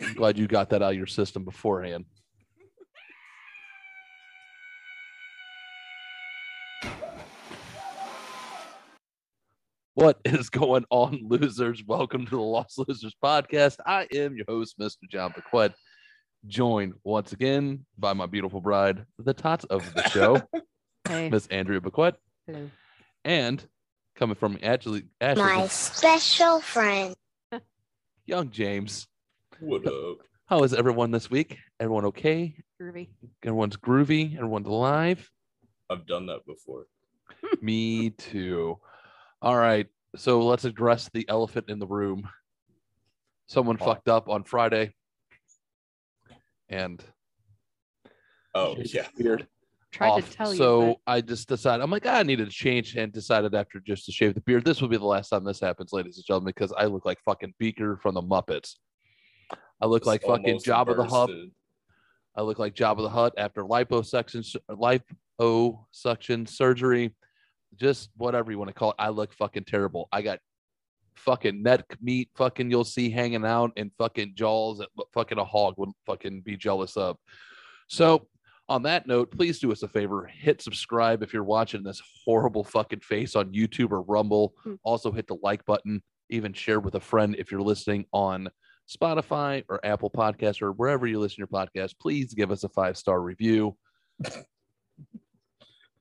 I'm glad you got that out of your system beforehand. What is going on, losers? Welcome to the Lost Losers podcast. I am your host, Mr. John Paquette, joined once again by my beautiful bride, the tots of the show, Hey. Miss Andrea Paquette, Hello. and coming from Ashley, Ashley My special friend. Young James. What up? How is everyone this week? Everyone okay? Groovy. Everyone's groovy. Everyone's alive. I've done that before. Me too. All right. So let's address the elephant in the room. Someone Oh. fucked up on Friday. And Oh yeah. weird. Tried off. to tell you. so but I just decided I'm like, "Ah, I needed to change and decided after just to shave the beard. This will be the last time this happens, ladies and gentlemen, because I look like fucking Beaker from the Muppets. I look It's like fucking almost Jabba the Hutt. bursted. I look like Jabba the Hutt after liposuction liposuction surgery, just whatever you want to call it. I look fucking terrible. I got fucking neck meat, fucking you'll see hanging out, and fucking jaws that fucking a hog would fucking be jealous of. So, on that note, please do us a favor, hit subscribe if you're watching this horrible fucking face on YouTube or Rumble. Hmm. Also, hit the like button. Even share with a friend if you're listening on Spotify or Apple Podcasts or wherever you listen to your podcast, please give us a five star review.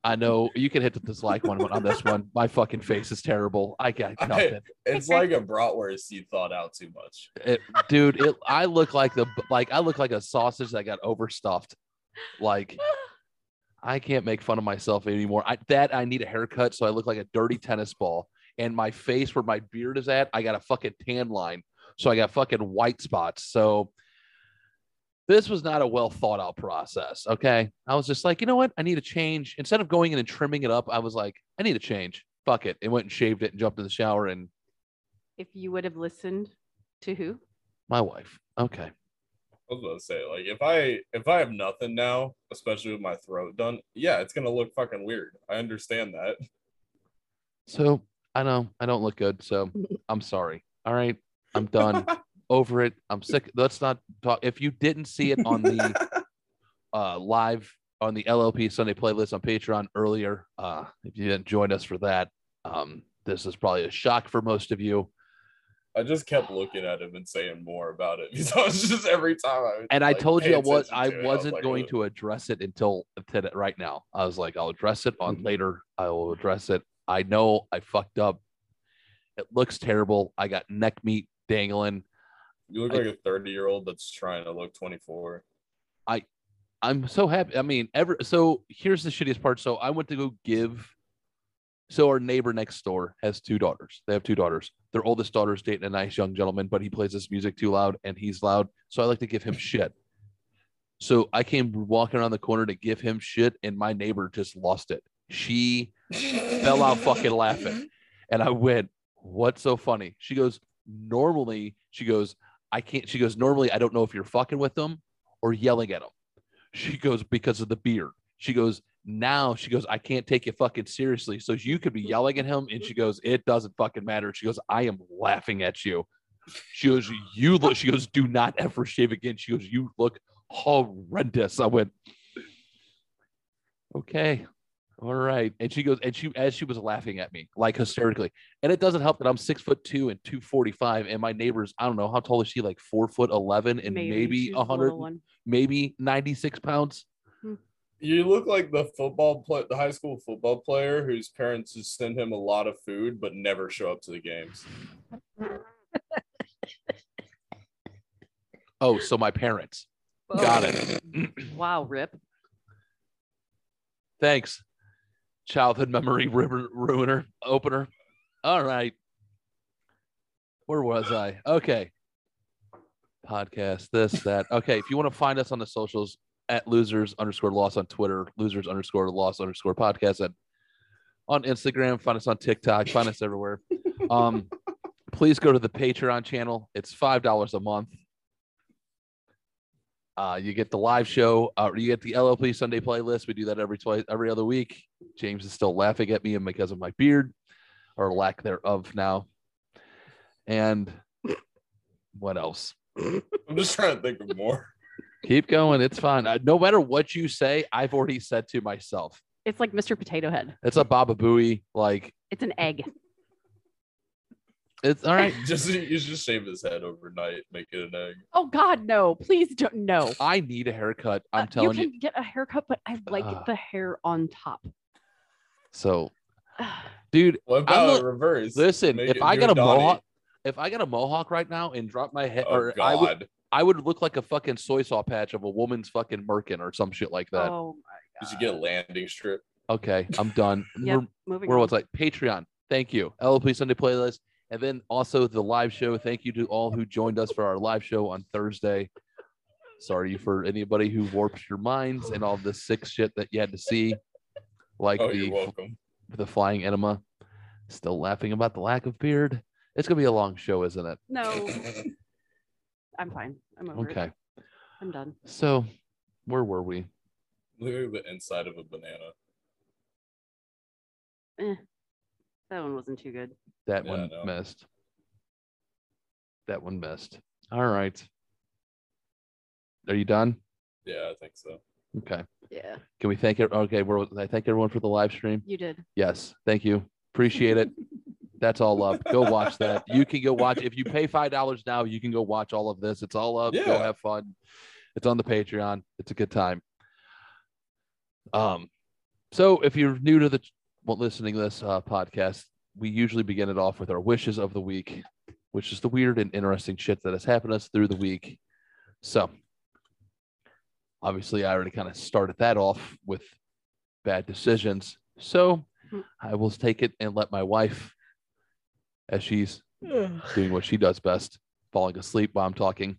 I know you can hit the dislike one on this one. My fucking face is terrible. I got I- nothing, It's like a bratwurst you thought out too much. It- dude. It, I look like the like I look like a sausage that got overstuffed. Like I can't make fun of myself anymore. I that I need a haircut, so I look like a dirty tennis ball. And my face where my beard is at, I got a fucking tan line. So I got fucking white spots. So this was not a well thought out process. Okay. I was just like, you know what? I need to change. Instead of going in and trimming it up, I was like, I need to change. Fuck it. And went and shaved it and jumped in the shower and if you would have listened to who? my wife. Okay. I was about to say, like, if I if I have nothing now, especially with my throat done, yeah, it's gonna look fucking weird. I understand that. So I know I don't look good. So I'm sorry. All right. I'm done. Over it. I'm sick. Let's not talk. If you didn't see it on the uh, live on the LLP Sunday playlist on Patreon earlier, uh, if you didn't join us for that, um, this is probably a shock for most of you. I just kept looking at him and saying more about it because I was just every time I would, And I told you I was attention I to it, was wasn't like, going to address it until today, right now. I was like, I'll address it on Mhm. later. I will address it. I know I fucked up. It looks terrible. I got neck meat dangling. You look I- like a 30 year old that's trying to look 24. I, I'm so happy. I mean, ever so here's the shittiest part. So I went to go give. So our neighbor next door has two daughters. They have two daughters. Their oldest daughter's dating a nice young gentleman, but he plays his music too loud and he's loud. So I like to give him shit. So I came walking around the corner to give him shit, and my neighbor just lost it. She fell out fucking laughing. And I went, What's so funny? She goes, Normally, she goes, I can't. She goes, Normally, I don't know if you're fucking with them or yelling at them. She goes, Because of the beard. She goes, Now, she goes, I can't take you fucking seriously. So you could be yelling at him. And she goes, It doesn't fucking matter. She goes, I am laughing at you. She goes, You look, she goes, Do not ever shave again. She goes, You look horrendous. I went, Okay. All right. And she goes, and she as she was laughing at me, like hysterically. And it doesn't help that I'm six foot two and 245. And my neighbor's, I don't know, how tall is she? Like four foot eleven and maybe a hundred, maybe 96 pounds. You look like the football play, the high school football player whose parents just send him a lot of food but never show up to the games. Oh, so my parents. Got it. Wow, Rip. Thanks. Childhood memory river ruiner opener. All right. Where was I? Okay. Podcast, this, that. Okay. If you want to find us on the socials at losers underscore loss on Twitter, losers underscore loss underscore podcast and on Instagram, find us on TikTok, find us everywhere. Um, please go to the Patreon channel. It's five dollars a month. Uh, you get the live show. Uh, you get the LLP Sunday playlist. We do that every twice, every other week. James is still laughing at me and because of my beard, or lack thereof now. And What else? I'm just trying to think of more. Keep going. It's fine. Uh, no matter what you say, I've already said to myself, It's like Mr. Potato Head. it's a Baba Booey. Like It's an egg. it's all right. Just you should just shave his head overnight, make it an egg. Oh God, no! Please don't. No. I need a haircut. I'm Uh, telling you you. can get a haircut, but I like Ah. the hair on top. So, dude, What about look- reverse? listen. Make If it- I got a Donnie. mohawk, if I got a mohawk right now and drop my head, Oh or I would, God! I would look like a fucking soy saw patch of a woman's fucking merkin or some shit like that. Oh my You should God. get a landing strip. Okay, I'm done. Yep. We're, Moving where on. was like Patreon. Thank you. LLP Sunday playlist. And then also the live show. Thank you to all who joined us for our live show on Thursday. Sorry for anybody who warps your minds and all the sick shit that you had to see, like oh, the welcome. the flying enema. Still laughing about the lack of beard. It's gonna be a long show, isn't it? No, I'm fine. I'm over Okay. it. I'm done. So, where were we? Look at the inside of a banana. Eh, that one wasn't too good. That Yeah, one no. missed. That one missed. All right. Are you done? Yeah, I think so. Okay. Yeah, Can we thank it? Okay, we're, I thank everyone for the live stream. you did. Yes, thank you. Appreciate it. That's all up. Go watch that. You can go watch. If you pay five dollars now, you can go watch all of this. It's all up. Go have fun. It's on the Patreon. It's a good time. Um, so if you're new to the well, listening to this uh, podcast, we usually begin it off with our wishes of the week, which is the weird and interesting shit that has happened to us through the week. So, obviously, I already kind of started that off with bad decisions. So, Hmm. I will take it and let my wife, as she's doing what she does best, falling asleep while I'm talking.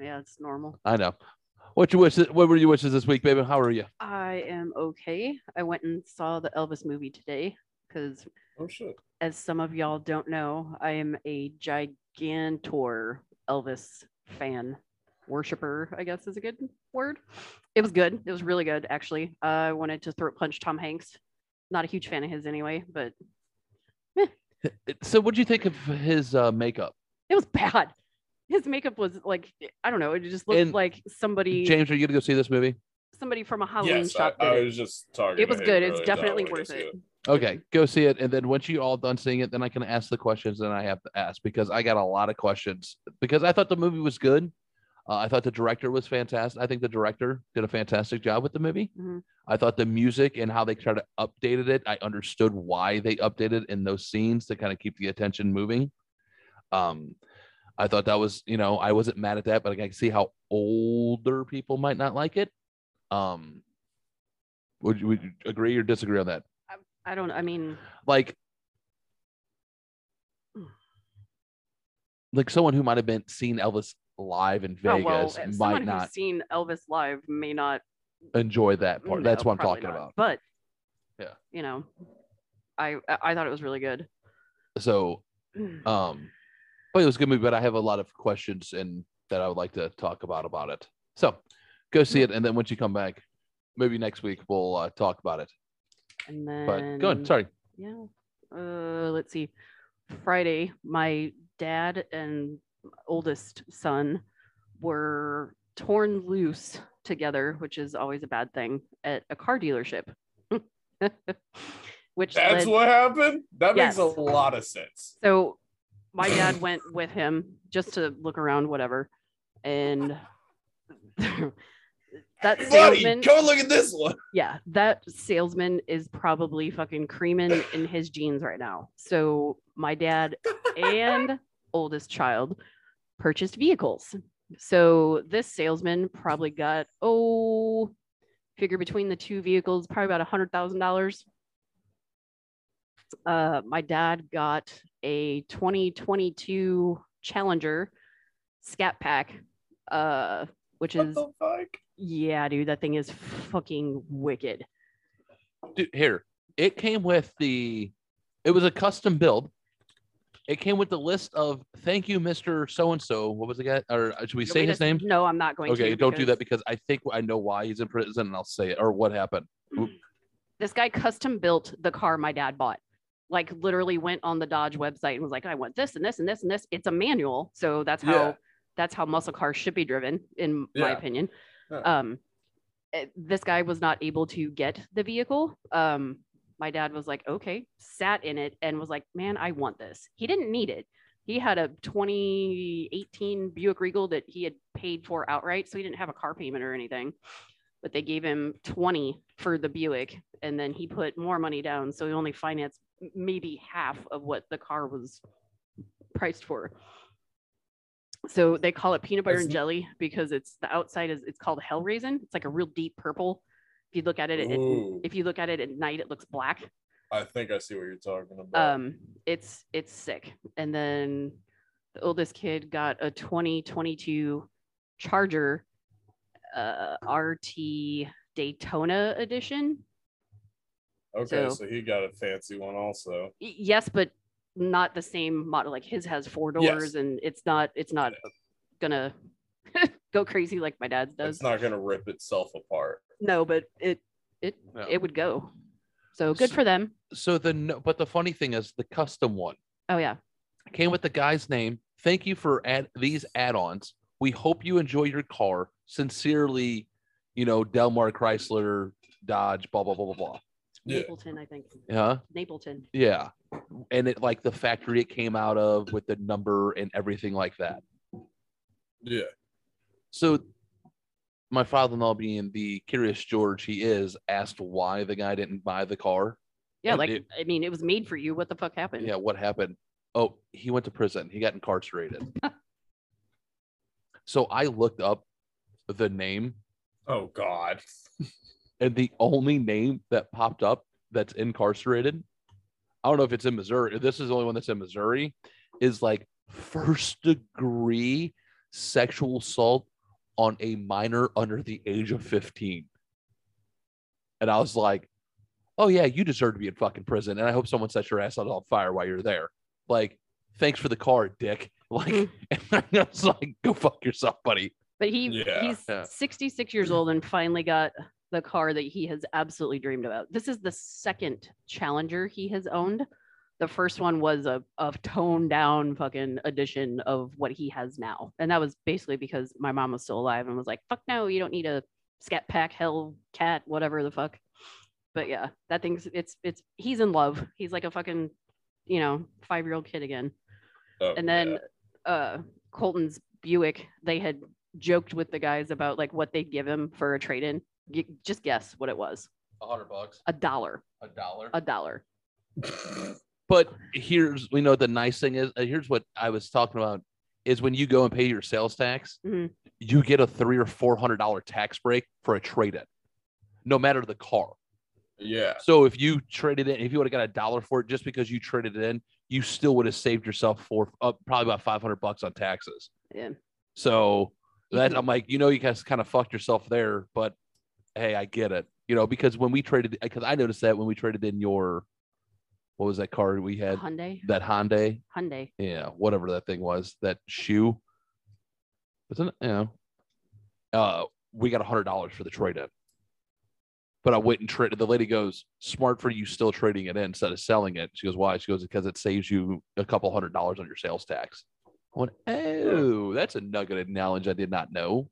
Yeah, it's normal. I know. What you wishes? What were your wishes this week, baby? How are you? I am okay. I went and saw the Elvis movie today because, Oh shit! as some of y'all don't know, I am a gigantor Elvis fan, worshiper. I guess is a good word. It was good. It was really good, actually. I wanted to throat punch Tom Hanks. Not a huge fan of his anyway, but So, what do you think of his uh, makeup, it was bad. His makeup was like I don't know. It just looked And like somebody James? Are you gonna go see this movie? somebody from a Halloween Yes, I, shop did I it. was just talking. It to was him good. It's earlier that I definitely wanna worth see it. Okay, go see it, and then once you all done seeing it, then I can ask the questions that I have to ask because I got a lot of questions because I thought the movie was good. Uh, I thought the director was fantastic. I think the director did a fantastic job with the movie. Mhm. I thought the music and how they kind of updated it. I understood why they updated in those scenes to kind of keep the attention moving. Um, I thought that was, you know, I wasn't mad at that, but I can see how older people might not like it. Um, would you, would you agree or disagree on that? I don't. I mean, like like someone who might have been seen Elvis live in oh, Vegas well, uh, someone might who's not seen Elvis live may not. enjoy that part. That's what I'm talking not. about. But Yeah. you know, I I thought it was really good. So um but it was a good movie, but I have a lot of questions and that I would like to talk about about it. So go see it and then once you come back, maybe next week we'll uh, talk about it. And then, But go ahead. Sorry. Yeah. Uh, let's see. Friday, my dad and oldest son were torn loose together, which is always a bad thing at a car dealership. which That's led- what happened. That Yes. makes a lot of sense. so my dad went with him just to look around, whatever. And that Buddy, salesman, come look at this one. yeah, that salesman is probably fucking creaming in his jeans right now. So my dad and oldest child purchased vehicles. So this salesman probably got oh, figure between the two vehicles probably about a hundred thousand dollars. Uh, my dad got a 2022 Challenger Scat Pack, uh, which What is the fuck? yeah, dude, that thing is fucking wicked. Dude, here. It came with the it was a custom build. It came with the list of thank you, Mr. So and so. What was the guy? Or uh, should we say his name? No, I'm not going to. Okay, don't do that because I think I know why he's in prison and I'll say it or what happened. This guy custom built the car my dad bought. Like literally went on the Dodge website and was like, I want this and this and this and this. It's a manual, so that's how Yeah. that's how muscle cars should be driven, in my Yeah. opinion. Yeah. Um, eh, this guy was not able to get the vehicle. Um, my dad was like, okay, sat in it and was like, man, I want this. He didn't need it. He had a 2018 Buick Regal that he had paid for outright, so he didn't have a car payment or anything. But they gave him 20 for the Buick, and then he put more money down, so he only financed maybe half of what the car was priced for. So they call it peanut butter and jelly because it's the outside is it's called hell raisin. It's like a real deep purple. If you look at it, it if you look at it at night, it looks black. I think I see what you're talking about. Um, it's it's sick. And then the oldest kid got a 2022 Charger uh, RT Daytona edition. okay, so- so, he got a fancy one also. Yes, but not the same model. Like his has four Yes. doors, and it's not it's not gonna go crazy like my dad's does. It's not gonna rip itself apart. No, but it it Yeah. it would go. So good S- for them. So the no, but the funny thing is the custom one Oh yeah. came with the guy's name. Thank you for add these add-ons. We hope you enjoy your car. Sincerely, you know, Delmar Chrysler Dodge, blah blah blah blah blah. Yeah. Napleton, I think. Yeah, Napleton. yeah, and it like the factory it came out of with the number and everything like that. Yeah. So my father-in-law being the curious George he is asked why the guy didn't buy the car. Yeah, And like it- I mean, it was made for you. What the fuck happened? Yeah, what happened? Oh, he went to prison. He got incarcerated. so I looked up the name, Oh God. and the only name that popped up that's incarcerated, I don't know if it's in Missouri. This is the only one that's in Missouri, is like first degree sexual assault on a minor under the age of 15. And I was like, oh, yeah, you deserve to be in fucking prison. And I hope someone sets your ass on fire while you're there. Like, thanks for the car, dick. Like, Mhm. and I was like, go fuck yourself, buddy. But he Yeah. he's Yeah. 66 years old and finally got the car that he has absolutely dreamed about. This is the second Challenger he has owned. The first one was a, a toned down fucking edition of what he has now. And that was basically because my mom was still alive and was like, fuck no, you don't need a scat pack hell cat, whatever the fuck. But yeah, that thing's it's it's he's in love. He's like a fucking, you know, five year old kid again Oh, and then yeah. uh colton's buick they had joked with the guys about like what they'd give him for a trade-in G- just guess what it was A hundred bucks, a dollar a dollar. a dollar But here's we know the nice thing is uh, here's what I was talking about is when you go and pay your sales tax, Mhm. you get a three or four hundred dollar tax break for a trade in, no matter the car. yeah. So if you traded in, if you would have got a dollar for it just because you traded it in, you still would have saved yourself for uh, probably about five hundred bucks on taxes. yeah So that I'm like, you know, you guys kind of fucked yourself there, but hey, I get it. You know, because when we traded, because I noticed that when we traded in your, what was that car we had? hyundai That Hyundai, hyundai yeah, whatever that thing was, that shoe. Wasn't it? You know, uh, we got a hundred dollars for the trade in. But I went and traded. The lady goes, "Smart for you, still trading it in instead of selling it." She goes, "Why?" She goes, "Because it saves you a couple hundred dollars on your sales tax." I went, "Oh, that's a nugget of knowledge I did not know."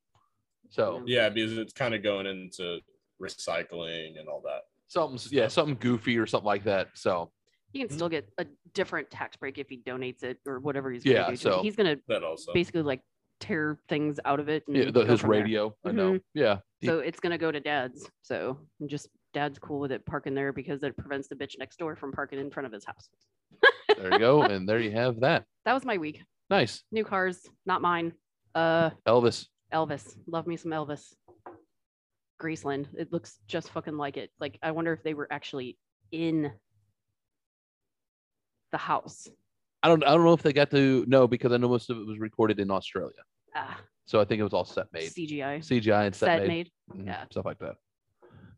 So Yeah, because it's kind of going into recycling and all that. something, yeah, something goofy or something like that. So he can still get a different tax break if he donates it or whatever he's Yeah, gonna do so- he's gonna also. basically like tear things out of it and yeah, the, his from there. radio, I know, yeah, He- so it's gonna go to dad's so just dad's cool with it parking there because it prevents the bitch next door from parking in front of his house there you go, and there you have that. that was my week Nice, new cars, not mine. Uh, Elvis. Elvis, love me some Elvis. Graceland, it looks just fucking like it. Like I wonder if they were actually in the house. I don't I don't know if they got to no because I know most of it was recorded in Australia. Ah, So I think it was all set made. CGI CGI and set, set made. made. mhm, yeah. Stuff like that.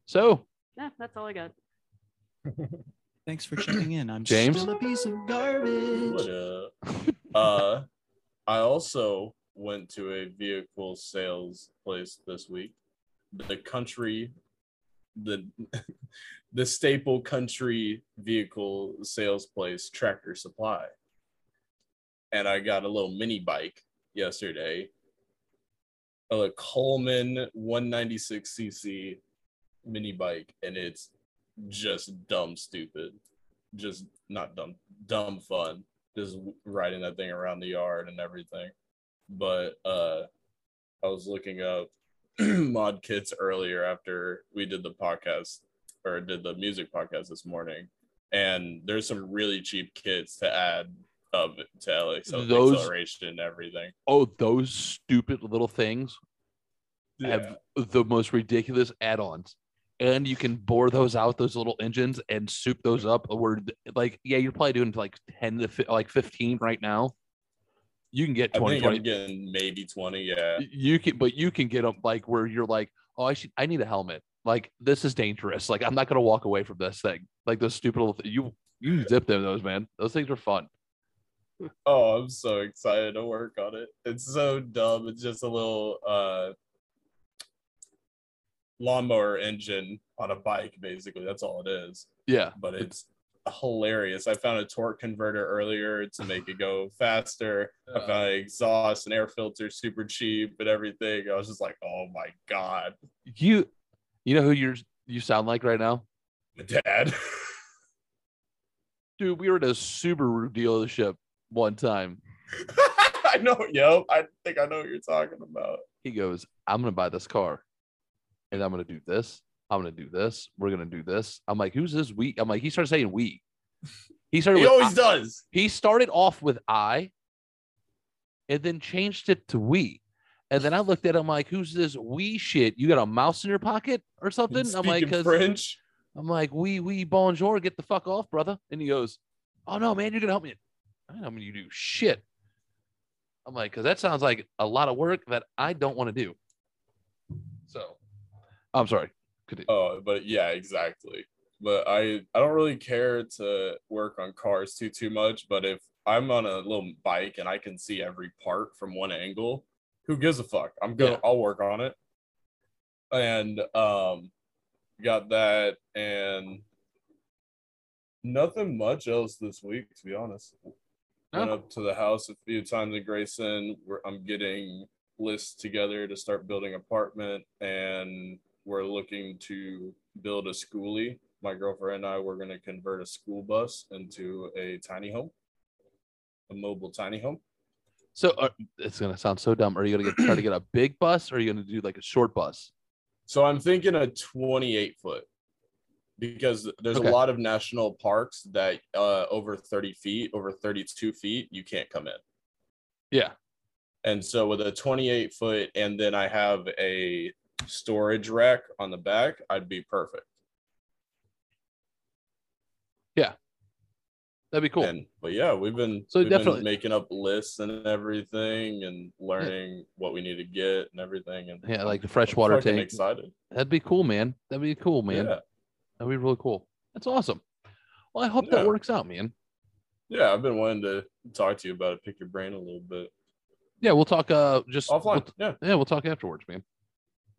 So Yeah, that's all I got. Thanks for checking in. I'm James? still a piece of garbage. What up? uh, I also went to a vehicle sales place this week. The country, the the staple country vehicle sales place, Tractor Supply. And I got a little mini bike yesterday, a Coleman 196cc mini bike, and it's just dumb stupid, just not dumb, dumb fun, just riding that thing around the yard and everything. But uh, I was looking up mod kits earlier after we did the podcast or did the music podcast this morning, and there's some really cheap kits to add of to LX Those- acceleration and everything. Oh, those stupid little things Yeah. have the most ridiculous add-ons. And you can bore those out, those little engines, and soup those up. Where, like, yeah, you're probably doing like ten to fi- like fifteen right now. You can get I 20, think 20 I'm getting maybe 20. Yeah. you can but you can get them like where you're like oh i should i need a helmet like this is dangerous like i'm not gonna walk away from this thing like those stupid little th- you you zip them those man those things are fun Oh, I'm so excited to work on it. It's so dumb. It's just a little uh lawnmower engine on a bike, basically. That's all it is. yeah But it's hilarious. I found a torque converter earlier to make it go faster. I found an exhaust and air filter super cheap and everything. I was just like, oh my god. you you know who you're you sound like right now My dad. dude we were at a subaru dealership one time I know, yo. I think I know what you're talking about. he goes i'm gonna buy this car and i'm gonna do this i'm gonna do this we're gonna do this i'm like who's this we i'm like he started saying we he started He always I- does. he started off with I and then changed it to we. And then I looked at him like, who's this we shit? You got a mouse in your pocket or something? I'm like, French. I'm like, we we bonjour, get the fuck off, brother. And he goes, Oh no, man, you're gonna help me. I don't know when you do shit. I'm like, because that sounds like a lot of work that I don't want to do. So I'm sorry. Continue. Oh, but yeah, exactly. But I I don't really care to work on cars too too much. But if I'm on a little bike and I can see every part from one angle, who gives a fuck? I'm gonna Yeah. I'll work on it. And um, got that and nothing much else this week to be honest. Went Oh. up to the house a few times in Grayson. Where I'm getting lists together to start building apartment and we're looking to build a schoolie. My girlfriend and I were going to convert a school bus into a tiny home, a mobile tiny home. So uh, it's gonna sound so dumb. Are you gonna get, try to get a big bus or are you gonna do like a short bus? So I'm thinking a 28 foot because there's Okay. a lot of national parks that uh, over 30 feet, over 32 feet, you can't come in. Yeah. And so with a 28 foot, and then I have a storage rack on the back, I'd be perfect. That'd be cool. And but yeah, we've been So we've been definitely- making up lists and everything, and learning what we need to get and everything. And Yeah, like the freshwater tank. Excited, That'd be cool, man. That'd be cool, man. Yeah, That'd be really cool. That's awesome. Well, I hope Yeah. that works out, man. yeah. I've been wanting to talk to you about it, pick your brain a little bit Yeah, we'll talk. Uh, just we'll offline. t- yeah, yeah, we'll talk afterwards, man.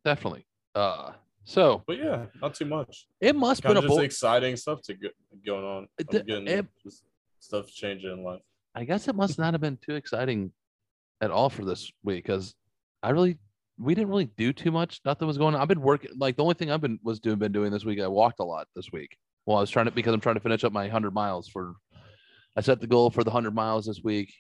Definitely. Uh, so but yeah, not too much. it must Kind been a just bull. exciting stuff to go, going on. The- getting it- just stuff changing in life. I guess it must not have been too exciting at all for this week because I really we didn't really do too much. Nothing was going on. I've been working like the only thing I've been was doing been doing this week. I walked a lot this week. Well, I was trying to because I'm trying to finish up my hundred miles for. I set the goal for the hundred miles this week.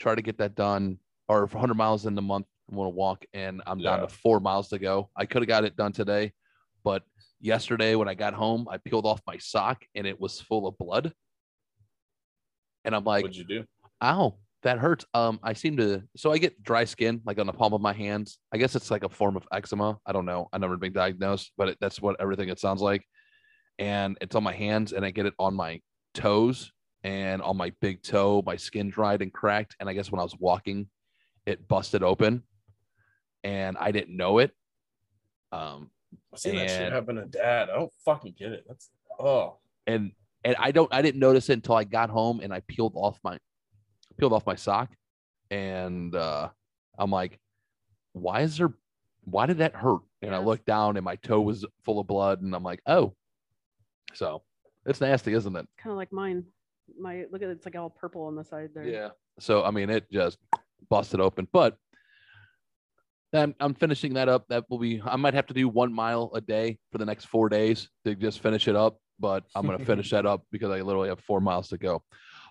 Try to get that done, or hundred miles in the month. I want to walk, and I'm down to four miles to go. I could have got it done today, but yesterday when I got home, I peeled off my sock and it was full of blood. And I'm like, What'd you do? ow that hurts. Um i seem to so i get dry skin like on the palm of my hands. I guess it's like a form of eczema. I don't know. I never been diagnosed but it, that's what everything it sounds like. And it's on my hands and i get it on my toes and on my big toe my skin dried and cracked. And i guess when i was walking it busted open and i didn't know it. Um I seen that shit and- happen to dad. I don't fucking get it. That's oh. And and I don't I didn't notice it until I got home and I peeled off my peeled off my sock. And uh I'm like why is there why did that hurt? And I looked down and my toe was full of blood and I'm like oh. So it's nasty isn't it? Kind of like mine. My look at it, it's like all purple on the side there. yeah. So I mean it just busted open. But I'm, I'm finishing that up. That will be. I might have to do one mile a day for the next four days to just finish it up. But I'm gonna finish that up because I literally have four miles to go.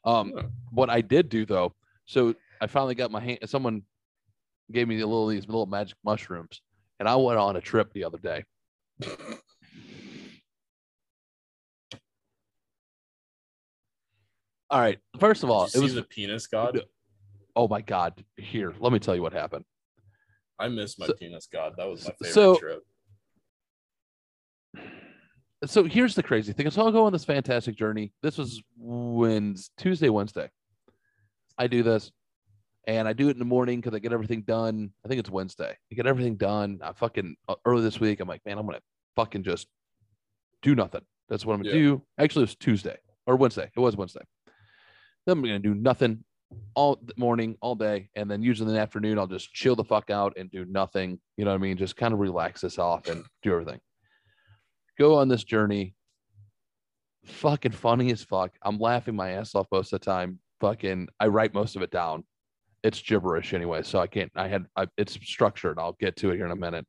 Um, Yeah. what I did do though, so I finally got my hand. Someone gave me a little these little magic mushrooms, and I went on a trip the other day. All right. First of all, it was the penis god. oh my god. Here, let me tell you what happened. I miss my So- penis god. That was my favorite so- trip. so here's the crazy thing. So I'll go on this fantastic journey. This was Wednesday, Tuesday, Wednesday. I do this and I do it in the morning because I get everything done. I think it's Wednesday. I get everything done. I fucking uh, early this week. I'm like, man, I'm gonna fucking just do nothing. That's what I'm gonna Yeah. do. Actually, it was Tuesday or Wednesday. It was Wednesday. Then I'm gonna do nothing all morning, all day, and then usually in the afternoon I'll just chill the fuck out and do nothing. You know what I mean? Just kind of relax this off and do everything go on this journey. Fucking funny as fuck. I'm laughing my ass off most of the time. Fucking, I write most of it down. It's gibberish anyway, so I can't. I had I, it's structured. I'll get to it here in a minute.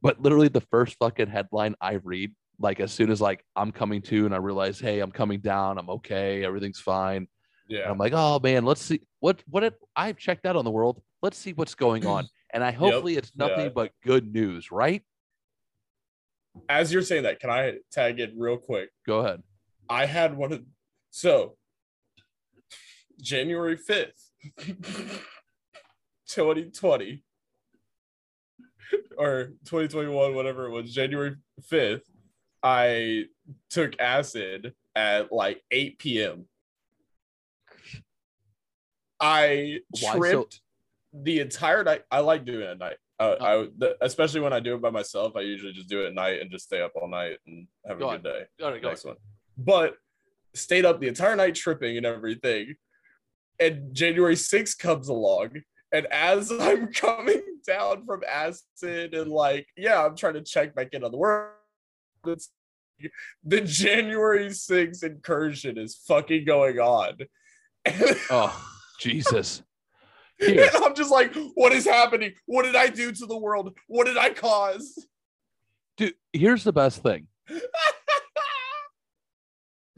But literally, the first fucking headline I read, like as soon as like I'm coming to, and I realize, hey, I'm coming down. I'm okay. Everything's fine. And I'm like, oh man, let's see what what it, I've checked out on the world. Let's see what's going on. And I hopefully it's nothing yeah. but good news, right? As you're saying that, can I tag in real quick? Go ahead. I had one of so January 5th, 2020 or 2021, whatever it was, January 5th, I took acid at like 8 p.m. I Why so- tripped the entire night. I like doing it at night. Uh, Oh. I the, especially when I do it by myself. I usually just do it at night and just stay up all night and have a Go good day go next one. But stayed up the entire night tripping and everything. And January 6th comes along. And as I'm coming down from acid and like, yeah, I'm trying to check back in on the world. It's, the January 6th incursion is fucking going on. Oh, Jesus. Here, I'm just like, what is happening? What did I do to the world? What did I cause? dude, here's the best thing.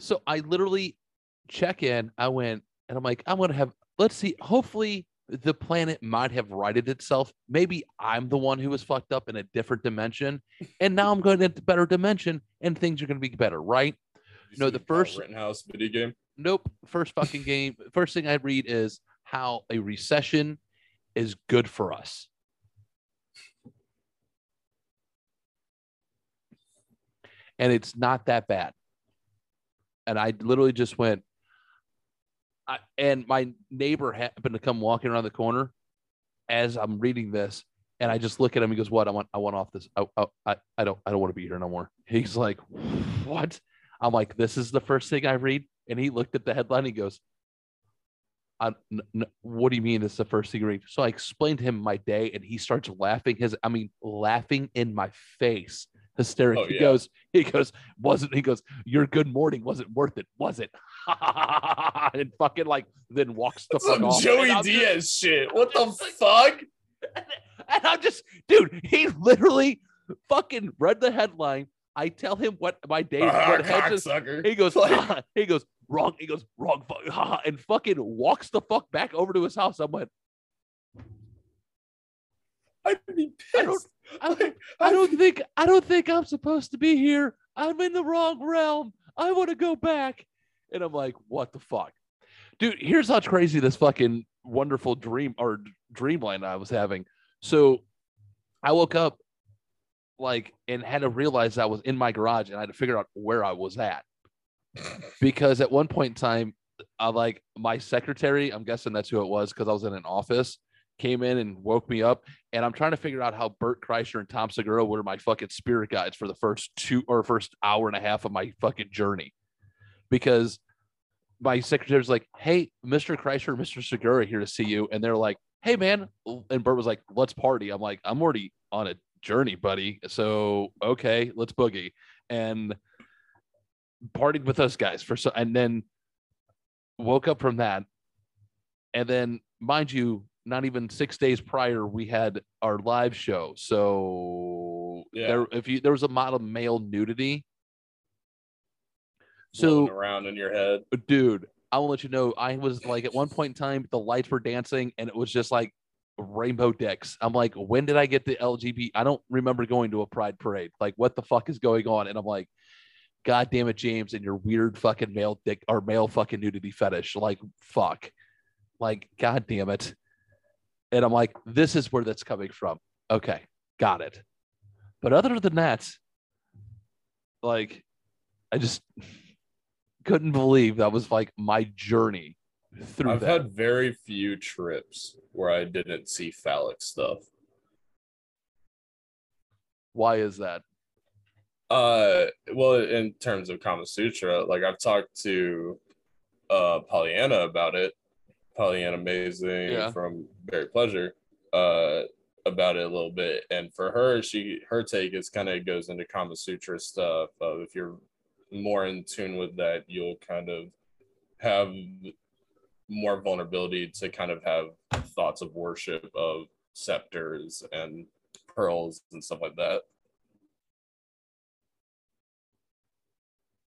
So I literally check in. I went and I'm like, I'm going to have, let's see, hopefully the planet might have righted itself. Maybe I'm the one who was fucked up in a different dimension. And now I'm going into a better dimension and things are going to be better, right? You No, the first- Rittenhouse video game. Nope. First fucking game. First thing I read is how a recession is good for us. And it's not that bad. And I literally just went, I, and my neighbor happened to come walking around the corner as I'm reading this. And I just look at him. He goes, "What? I want. I want off this. I, I, I- don't. I don't want to be here no more." He's like, "What?" I'm like, "This is the first thing I read." And he looked at the headline. He goes, n- n- "What do you mean? This is the first thing you read?" So I explained to him my day, and he starts laughing. His, I mean, laughing in my face, hysterical. Oh, He yeah. goes, "He goes, wasn't?" He goes, "Your good morning wasn't worth it, was it?" and fucking like then walks the fuck off. Joey I'm just- Diaz shit. What the fuck? and I'm just, dude, he literally fucking read the headline. I tell him what my day, Ah, what. He goes, Like- he goes wrong. He goes wrong, fuck, and fucking walks the fuck back over to his house. I went, I'd be I don't- pissed. I, Like, I don't think, I don't think I'm supposed to be here. I'm in the wrong realm. I want to go back. And I'm like, what the fuck, dude? Here's how crazy this fucking wonderful dream or dreamland I was having. So, I woke up like and had to realize I was in my garage and I had to figure out where I was at. Because at one point in time, I like my secretary, I'm guessing that's who it was because I was in an office, came in and woke me up. And I'm trying to figure out how Bert Kreischer and Tom Segura were my fucking spirit guides for the first two or first hour and a half of my fucking journey. Because my secretary's like, hey, Mr. Kreischer, Mr. Segura here to see you. And they're like, hey, man. And Bert was like, let's party. I'm like, I'm already on a journey, buddy. So, okay, let's boogie. And partied with those guys for so, and then woke up from that. And then, mind you, not even six days prior, we had our live show. So Yeah. there, if you there was a lot of male nudity. So, around in your head. dude, I will let you know. I was like, at one point in time, the lights were dancing, and it was just like rainbow dicks. I'm like, when did I get the LGBT? I don't remember going to a pride parade. Like, what the fuck is going on? And I'm like, God damn it, James, and your weird fucking male dick or male fucking nudity fetish. Like, fuck. Like, god damn it. And I'm like, this is where that's coming from. Okay, got it. But other than that, like, I just couldn't believe that was like my journey through I've that. had very few trips where I didn't see phallic stuff. Why is that? Uh, well, in terms of Kama Sutra, like I've talked to uh Pollyanna about it, Pollyanna Amazing Yeah. from Very Pleasure, uh, about it a little bit, and for her, she her take is kind of goes into Kama Sutra stuff. Of if you're more in tune with that, you'll kind of have more vulnerability to kind of have thoughts of worship of scepters and pearls and stuff like that.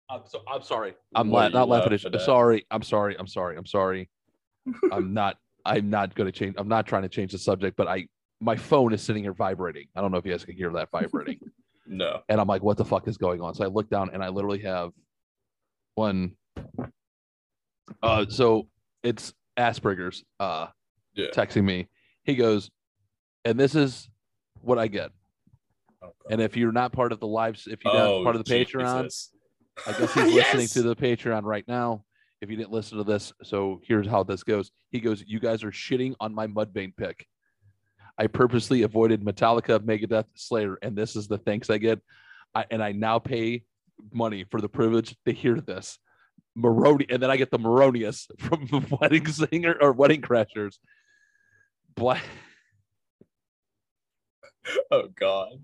I'm, so, I'm sorry. I'm la- not laughing at you. Sorry. I'm sorry. I'm sorry. I'm sorry. I'm not. I'm not going to change. I'm not trying to change the subject, but I my phone is sitting here vibrating. I don't know if you guys can hear that vibrating. No. and I'm like, what the fuck is going on? So I look down and I literally have one. Uh, so it's Asperger's. Uh, Yeah. texting me. He goes, and this is what I get. And if you're not part of the lives, if you're not part of the Patreon, Oh, Jesus. I guess he's listening to the Patreon right now. If you didn't listen to this, so here's how this goes. He goes, "You guys are shitting on my Mudvayne pick. I purposely avoided Metallica, Megadeth, Slayer, and this is the thanks I get. I, and I now pay money for the privilege to hear this. Maroni, and then I get the Maronius from the Wedding Singer or Wedding Crashers. Black. Oh God.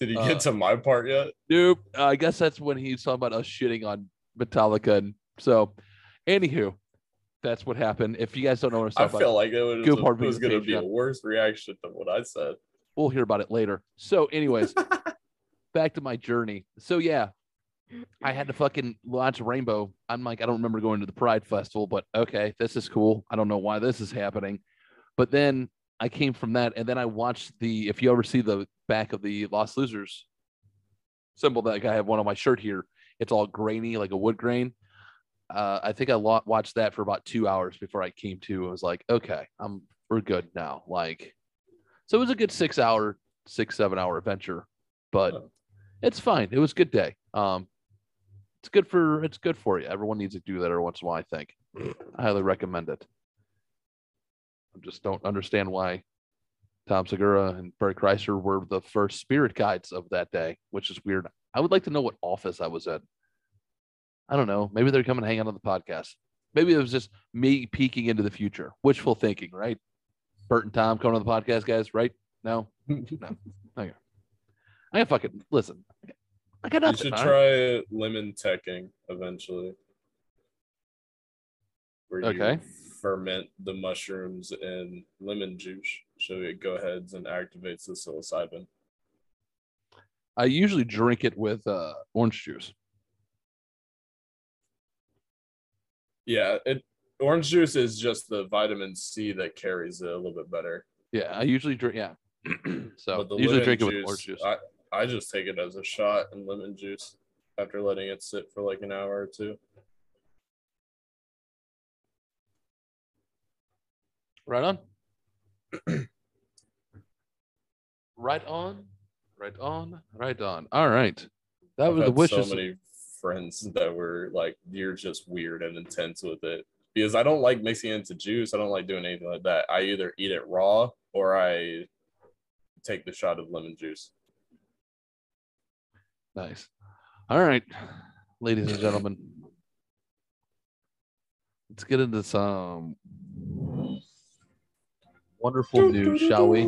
Did he Uh, get to my part yet? Nope. Uh, I guess that's when he's talking about us shitting on Metallica. And so, anywho, that's what happened. If you guys don't know what I'm I talking feel about, like it was, Go a- part it was going to be a Patreon. worse reaction than what I said. we'll hear about it later. So, anyways, back to my journey. So, yeah, I had to fucking launch Rainbow. I'm like, I don't remember going to the Pride Festival, but okay, this is cool. I don't know why this is happening. But then I came from that, and then I watched the. If you ever see the back of the Lost Losers symbol that I have one on my shirt here, it's all grainy, like a wood grain. Uh, I think I watched that for about two hours before I came to. I was like, okay, I'm we're good now. Like, so it was a good six hour, six seven hour adventure, but Oh. it's fine. It was a good day. Um, it's good for it's good for you. Everyone needs to do that every once in a while. I think. I highly recommend it. I just don't understand why Tom Segura and Barry Kreischer were the first spirit guides of that day, which is weird. I would like to know what office I was in. I don't know. Maybe they're coming to hang out on the podcast. Maybe it was just me peeking into the future, wishful thinking, right? Bert and Tom coming on the podcast, guys, right? No, no. Okay. I got fucking listen. I got nothing. You should right? try lemon tekking eventually. Where you ferment the mushrooms in lemon juice so it go ahead and activates the psilocybin. I usually drink it with uh, orange juice. Yeah, it orange juice is just the vitamin C that carries it a little bit better. Yeah, I usually drink. Yeah, so usually drink it with orange juice. I, I just take it as a shot and lemon juice after letting it sit for like an hour or two. Right on. right on. Right on. Right on. All right. That I've was the wishes. so many friends that were like, "You're just weird and intense with it," because I don't like mixing it into juice. I don't like doing anything like that. I either eat it raw or I take the shot of lemon juice. Nice. All right, ladies and gentlemen. Let's get into some wonderful news, shall we?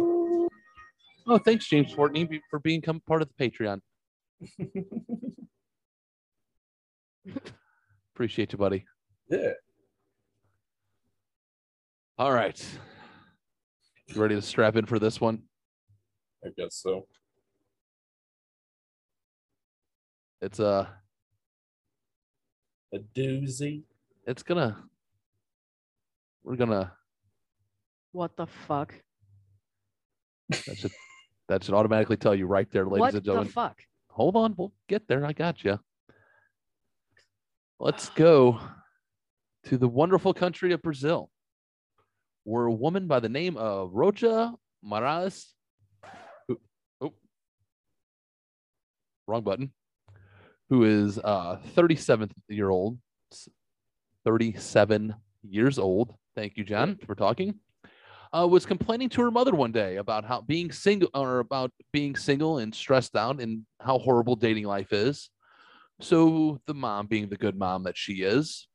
Oh, thanks, James Fortney, for being come part of the Patreon. Appreciate you, buddy. Yeah. All right. You ready to strap in for this one? I guess so. It's uh A doozy. it's gonna we're gonna What the fuck? that should that should automatically tell you right there, ladies and gentlemen. what and the gentlemen. fuck? Hold on, we'll get there. I got you. Let's go to the wonderful country of Brazil, where a woman by the name of Rocha Morales, who, oh, wrong button, who is uh 37 year old, 37 years old. Thank you, John, for talking. Uh, was complaining to her mother one day about how being single or about being single and stressed out and how horrible dating life is. So the mom, being the good mom that she is,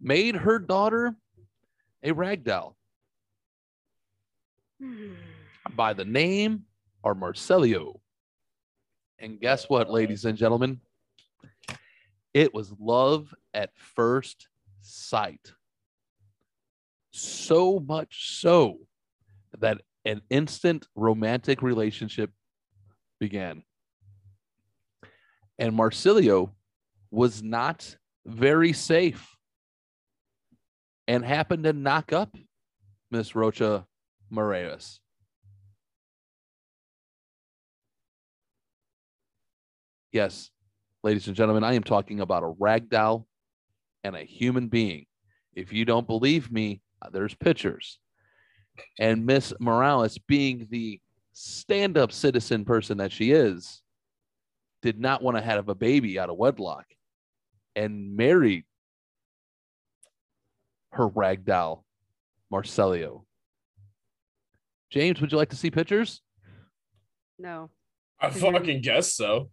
made her daughter a rag doll by the name of Marcelio. And guess what, ladies and gentlemen? It was love at first sight. So much so that an instant romantic relationship began. And Marsilio was not very safe and happened to knock up Miss Rocha Moraes. Yes, ladies and gentlemen, I am talking about a rag doll and a human being. If you don't believe me, Uh, there's pictures. And Miss Morales, being the stand up citizen person that she is, did not want to have a baby out of wedlock and married her rag doll, Marcelio. James, would you like to see pictures? No, I fucking guess so.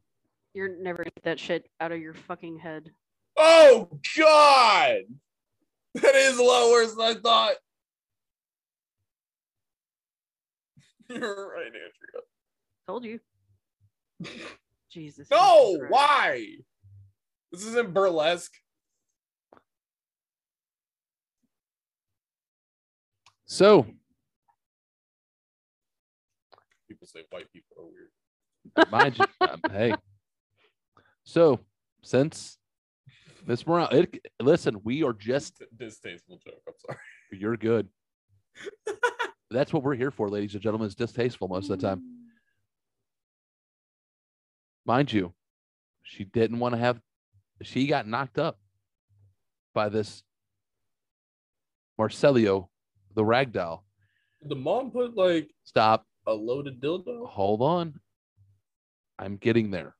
you're never gonna get that shit out of your fucking head. Oh God, that is a lot worse than I thought. You're right, Andrea. Told you. Jesus. No, fucking Christ. why? This isn't burlesque. So, People say white people are weird. mind you, um, hey. So, since Miss Morales, it, listen, we are just, distasteful joke. I'm sorry. you're good. That's what we're here for, ladies and gentlemen. It's distasteful most of the time. mind you, she didn't want to have, she got knocked up by this Marcelio, the rag doll. The mom put like Stop. a loaded dildo? Hold on. I'm getting there.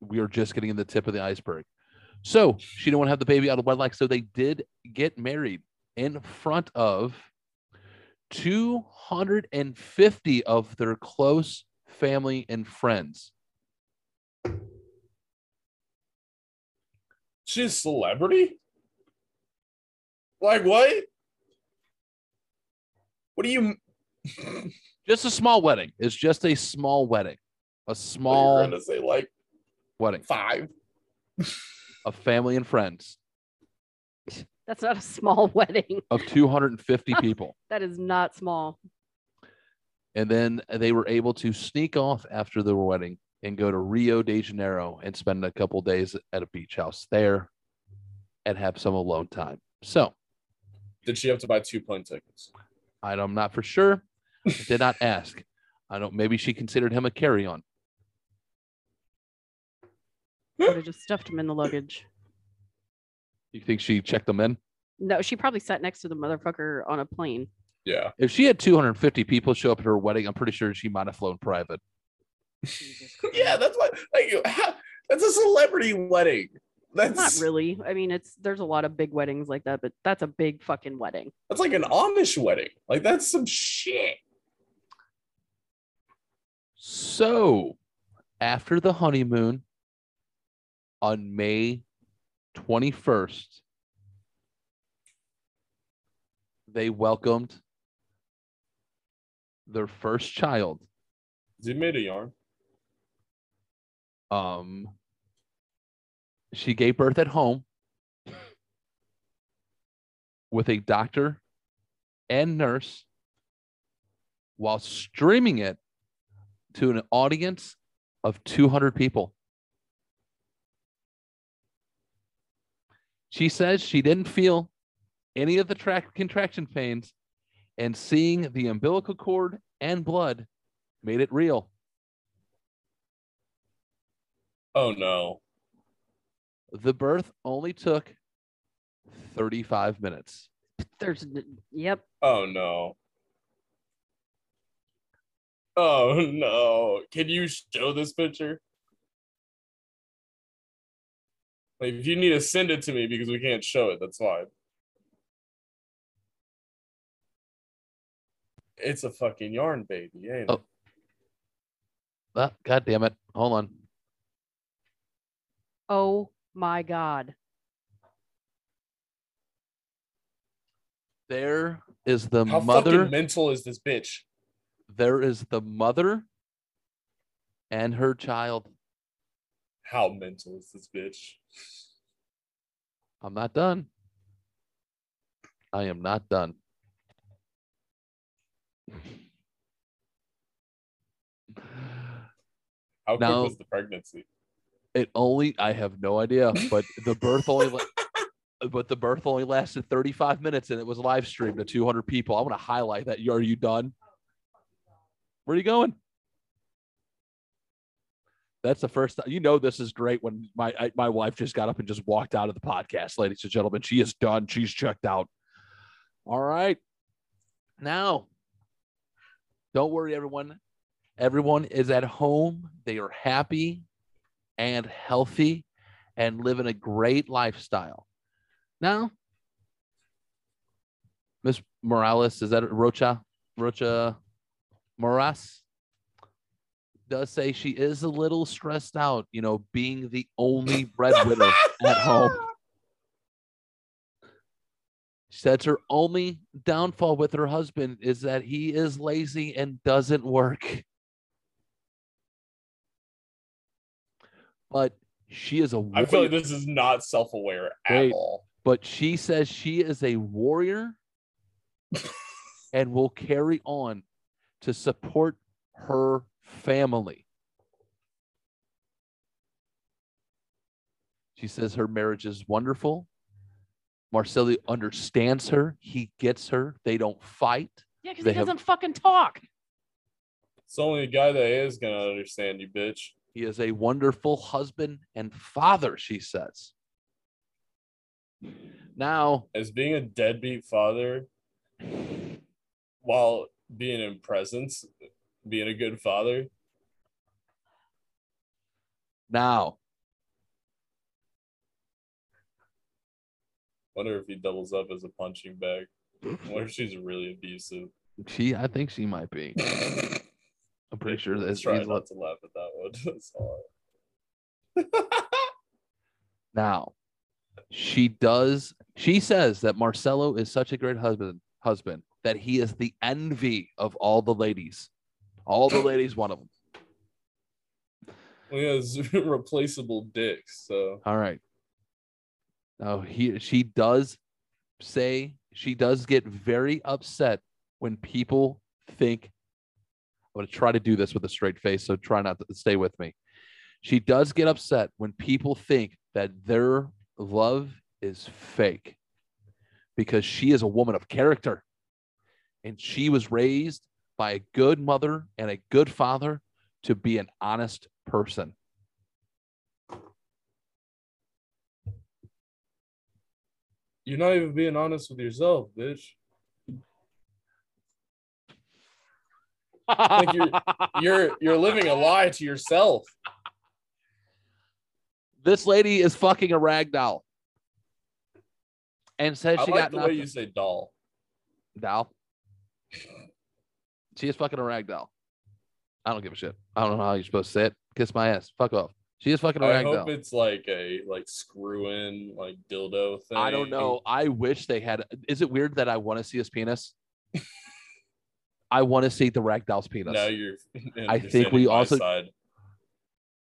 We are just getting in the tip of the iceberg. So she didn't want to have the baby out of wedlock. So they did get married in front of 250 of their close family and friends. She's a celebrity? Like what? What do you Just a small wedding. It's just a small wedding. A You're small gonna say like wedding five? of family and friends That's not a small wedding. of 250 people. That is not small. And then they were able to sneak off after the wedding and go to Rio de Janeiro and spend a couple days at a beach house there and have some alone time. So Did she have to buy two plane tickets? I- I'm not for sure. I did not ask. I don't. Maybe she considered him a carry-on. Would have just stuffed him in the luggage. You think she checked them in? No, she probably sat next to the motherfucker on a plane. Yeah. If she had 250 people show up at her wedding, I'm pretty sure she might have flown private. yeah, that's what like how, that's a celebrity wedding. That's Not really. I mean, it's there's a lot of big weddings like that, but that's a big fucking wedding. that's like an Amish wedding. Like that's some shit. So, after the honeymoon on May 21st, they welcomed their first child. Is he made a yarn? Um, she gave birth at home with a doctor and nurse while streaming it to an audience of 200 people. She says she didn't feel any of the track contraction pains, and seeing the umbilical cord and blood made it real. Oh no. The birth only took 35 minutes. There's, yep. Oh no. Oh no. Can you show this picture? Like, if you need to send it to me because we can't show it, that's fine. It's a fucking yarn baby, ain't it? Oh. Ah, God damn it. Hold on. Oh my God. There is the How mother. fucking mental is this bitch? there is the mother and her child. How mental is this bitch? I'm not done. I am not done. How quick Now- was the pregnancy? It only I have no idea, but the birth only la- but the birth only lasted 35 minutes and it was live streamed to 200 people. I want to highlight that. Are you done? Where are you going? That's the first time. You know this is great when my I, my wife just got up and just walked out of the podcast, ladies and gentlemen. She is done. She's checked out. All right. Now, don't worry, everyone. Everyone is at home. They are happy and healthy and living a great lifestyle. Now, Miss Morales, is that Rocha? Rocha Moras does say she is a little stressed out, you know, being the only breadwinner at home. She says her only downfall with her husband is that he is lazy and doesn't work. But she is a I feel like this is not self-aware at Wait. all. but she says she is a warrior and will carry on to support her family. She says her marriage is wonderful. Marcelli understands her. He gets her. They don't fight. Yeah, because he have- doesn't fucking talk. It's only a guy that is gonna understand you, bitch. He is a wonderful husband and father, she says. Now, As being a deadbeat father, while being in presence, being a good father. now, Wonder if he doubles up as a punching bag. Wonder if she's really abusive? she, I think she might be. I'm pretty sure that try not to laugh at that one. That's all. Now, she does. She says that Marcelo is such a great husband. Husband that he is the envy of all the ladies. All the ladies want him. Well, yeah, replaceable dicks, so All right. Now he she does say she does get very upset when people think I'm going to try to do this with a straight face, so try not to stay with me. She does get upset when people think that their love is fake because she is a woman of character and she was raised by a good mother and a good father to be an honest person. you're not even being honest with yourself, bitch. Like you're you're you're living a lie to yourself. this lady is fucking a rag doll and says I she like got the way you say doll. doll. She is fucking a rag doll. I don't give a shit. I don't know how you're supposed to say it. Kiss my ass. Fuck off. She is fucking a I rag hope doll. it's like a like screw in like dildo thing. I don't know. I wish they had. Is it weird that I want to see his penis? I want to see the rag doll's penis. Now you're. I think we also- side.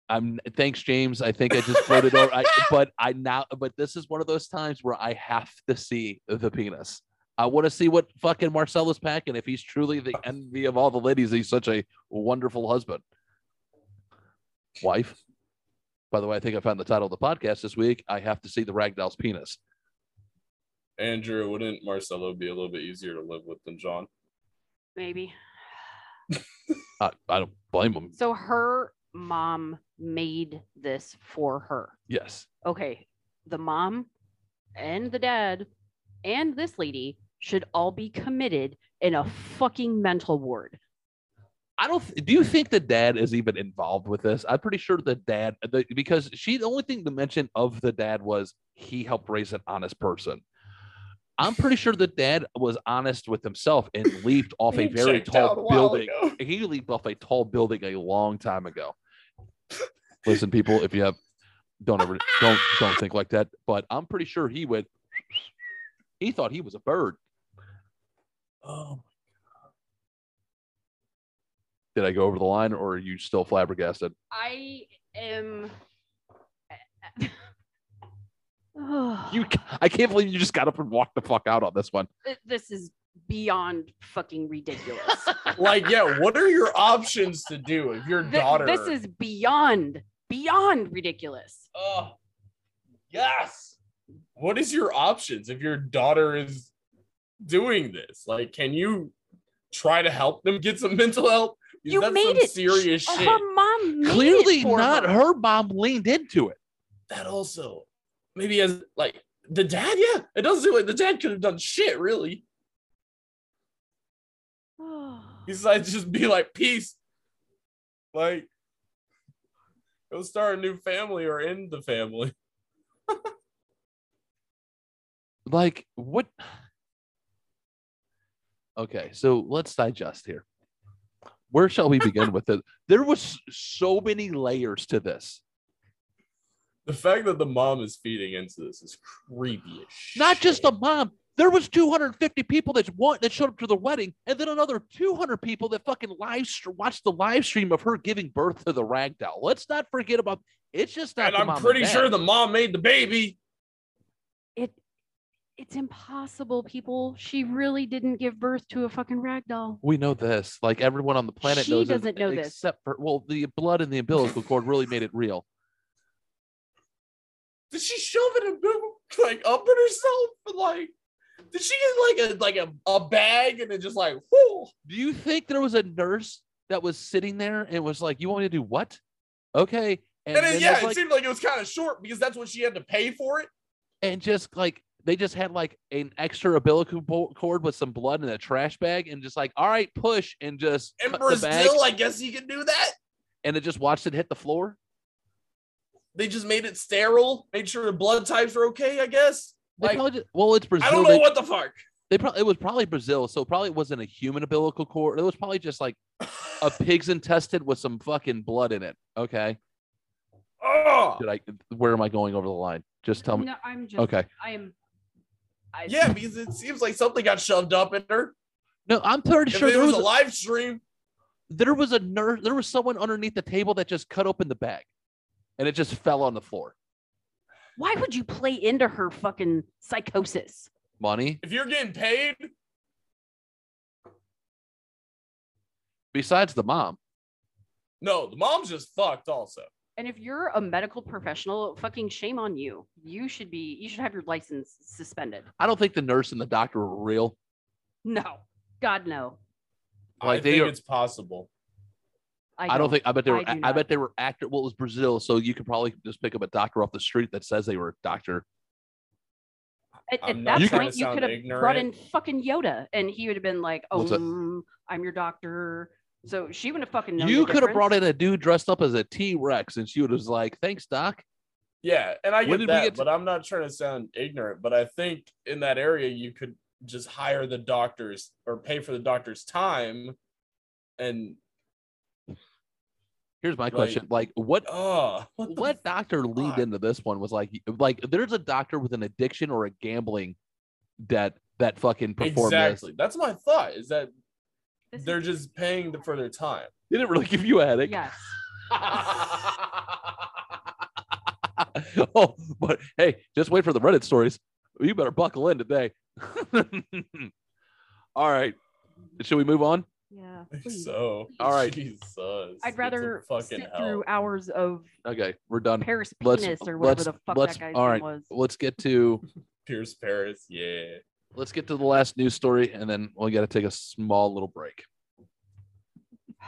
I'm thanks, James. I think I just floated over. I, but I now, but this is one of those times where I have to see the penis. I want to see what fucking Marcella's packing. If he's truly the envy of all the ladies, he's such a wonderful husband. Wife. By the way, I think I found the title of the podcast this week. I have to see the ragdoll's penis. Andrew, wouldn't Marcelo be a little bit easier to live with than John? Maybe. I, I don't blame him. So her mom made this for her. Yes. Okay. The mom and the dad and this lady should all be committed in a fucking mental ward. I don't. th- Do you think the dad is even involved with this? I'm pretty sure the dad, the, because she, the only thing to mention of the dad was he helped raise an honest person. I'm pretty sure the dad was honest with himself and leaped off a very out a tall building. ago. He leaped off a tall building a long time ago. Listen, people, if you have, don't ever, don't, don't think like that. But I'm pretty sure he went. He thought he was a bird. Oh, Did I go over the line, or are you still flabbergasted? I am. You, I can't believe you just got up and walked the fuck out on this one. This is beyond fucking ridiculous. like yeah. What are your options to do if your Th- daughter? this is beyond beyond ridiculous. Oh, yes. What is your options if your daughter is doing this? Like, can you try to help them get some mental help? You that's made some it. serious Sh- shit. Her mom made Clearly it for not. her. Her mom leaned into it. That also maybe as like the dad. Yeah, it doesn't seem like the dad could have done shit really. Besides just be like peace, like go start a new family or end the family. Like what? Okay, so let's digest here. Where shall we begin with it? There was so many layers to this. The fact that the mom is feeding into this is creepy as shit. Not just the mom. There was 250 people that want that showed up to the wedding, and then another 200 people that fucking live watched the live stream of her giving birth to the ragdoll. Let's not forget about. It's just not. and I'm pretty dad. sure the mom made the baby. It it's impossible, people. She really didn't give birth to a fucking rag doll. We know this. Like everyone on the planet She knows. it, doesn't know this. except for well, the blood in the umbilical cord really made it real. Did she shove it in like up in herself? Like, did she get like a like a, a bag and then just like whoo? Do you think there was a nurse that was sitting there and was like, "You want me to do what?" Okay, and, And, then, then yeah, it like, seemed like it was kind of short because that's what she had to pay for it. and just like they just had like an extra umbilical cord with some blood in a trash bag, and just like, "All right, push," and just In cut the bag, Brazil, I guess you can do that. and it just watched it hit the floor. They just made it sterile, made sure the blood types are okay. I guess. They Like, just, well, it's Brazil. I don't they- know what the fuck. They probably it was probably Brazil, so it probably wasn't a human umbilical cord. It was probably just like a pig's intestine with some fucking blood in it. Okay, Oh, did I? Where am I going over the line? Just tell me. No, I'm just Okay, I am I, yeah, because it seems like something got shoved up in her. no, I'm pretty If sure it there was, was a live stream. there was a nurse. There was someone underneath the table that just cut open the bag, and it just fell on the floor. Why would you play into her fucking psychosis? Money. If you're getting paid, Besides the mom, no, the mom's just fucked. Also, And if you're a medical professional, fucking shame on you. You should be you should have your license suspended. I don't think the nurse and the doctor were real. No. God no. Like, I they think are- it's possible. I, I don't think. I bet they were. I I, do I not. bet they were actor. Well, it was Brazil, so you could probably just pick up a doctor off the street that says they were a doctor. At, at that point, you could have brought in fucking Yoda, and he would have been like, "Oh, mm, I'm your doctor." So she wouldn't have fucking known. You the could have brought in a dude dressed up as a T Rex, and she would have was like, "Thanks, doc." Yeah, and I get that, get to- but I'm not trying to sound ignorant. But I think in that area you could just hire the doctors or pay for the doctor's time, and Here's my Like- question: Like, what oh, what, what doctor leaned fuck? into this one was like like there's a doctor with an addiction or a gambling that that fucking performed exactly? this. That's my thought. Is that This they're just paying the- for their time. Did it really give you a headache? Yes. oh, but hey, just wait for the Reddit stories. You better buckle in today. All right. Should we move on? Yeah. I think please. so. All right. Jesus. I'd rather fucking sit hell. through hours of Okay, we're done. Paris Let's- or whatever let's- the fuck let's- that guy's all name was. Let's get to Pierce Paris. Yeah. Let's get to the last news story, and then we got to take a small little break.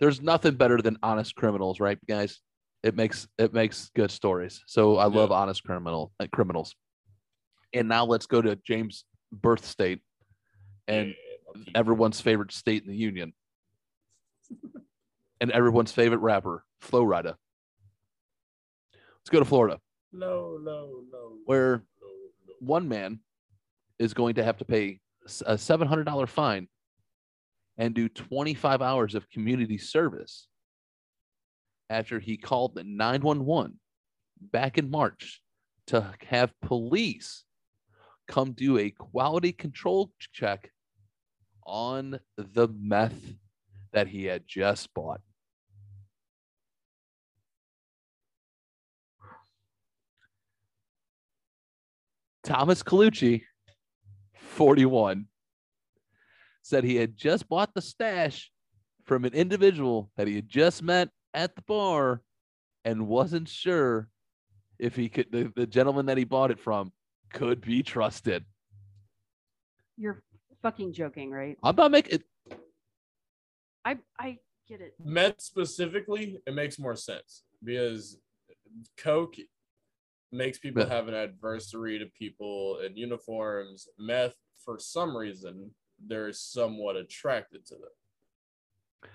There's nothing better than honest criminals, right, guys? It makes it makes good stories. So I love Yeah. honest criminal uh, criminals. And now let's go to James' birth state and Yeah, everyone's favorite state in the union, and everyone's favorite rapper, Flo Rida. Let's go to Florida, No, no, no. where. One man is going to have to pay a $700 fine and do 25 hours of community service after he called the 911 back in March to have police come do a quality control check on the meth that he had just bought. Thomas Colucci, 41, said he had just bought the stash from an individual that he had just met at the bar and wasn't sure if he could the, the gentleman that he bought it from could be trusted. You're fucking joking, right? I'm not making it. I I get it. Met specifically, it makes more sense because Coke makes people Yeah. have an adversary to people in uniforms. Meth, for some reason, they're somewhat attracted to them.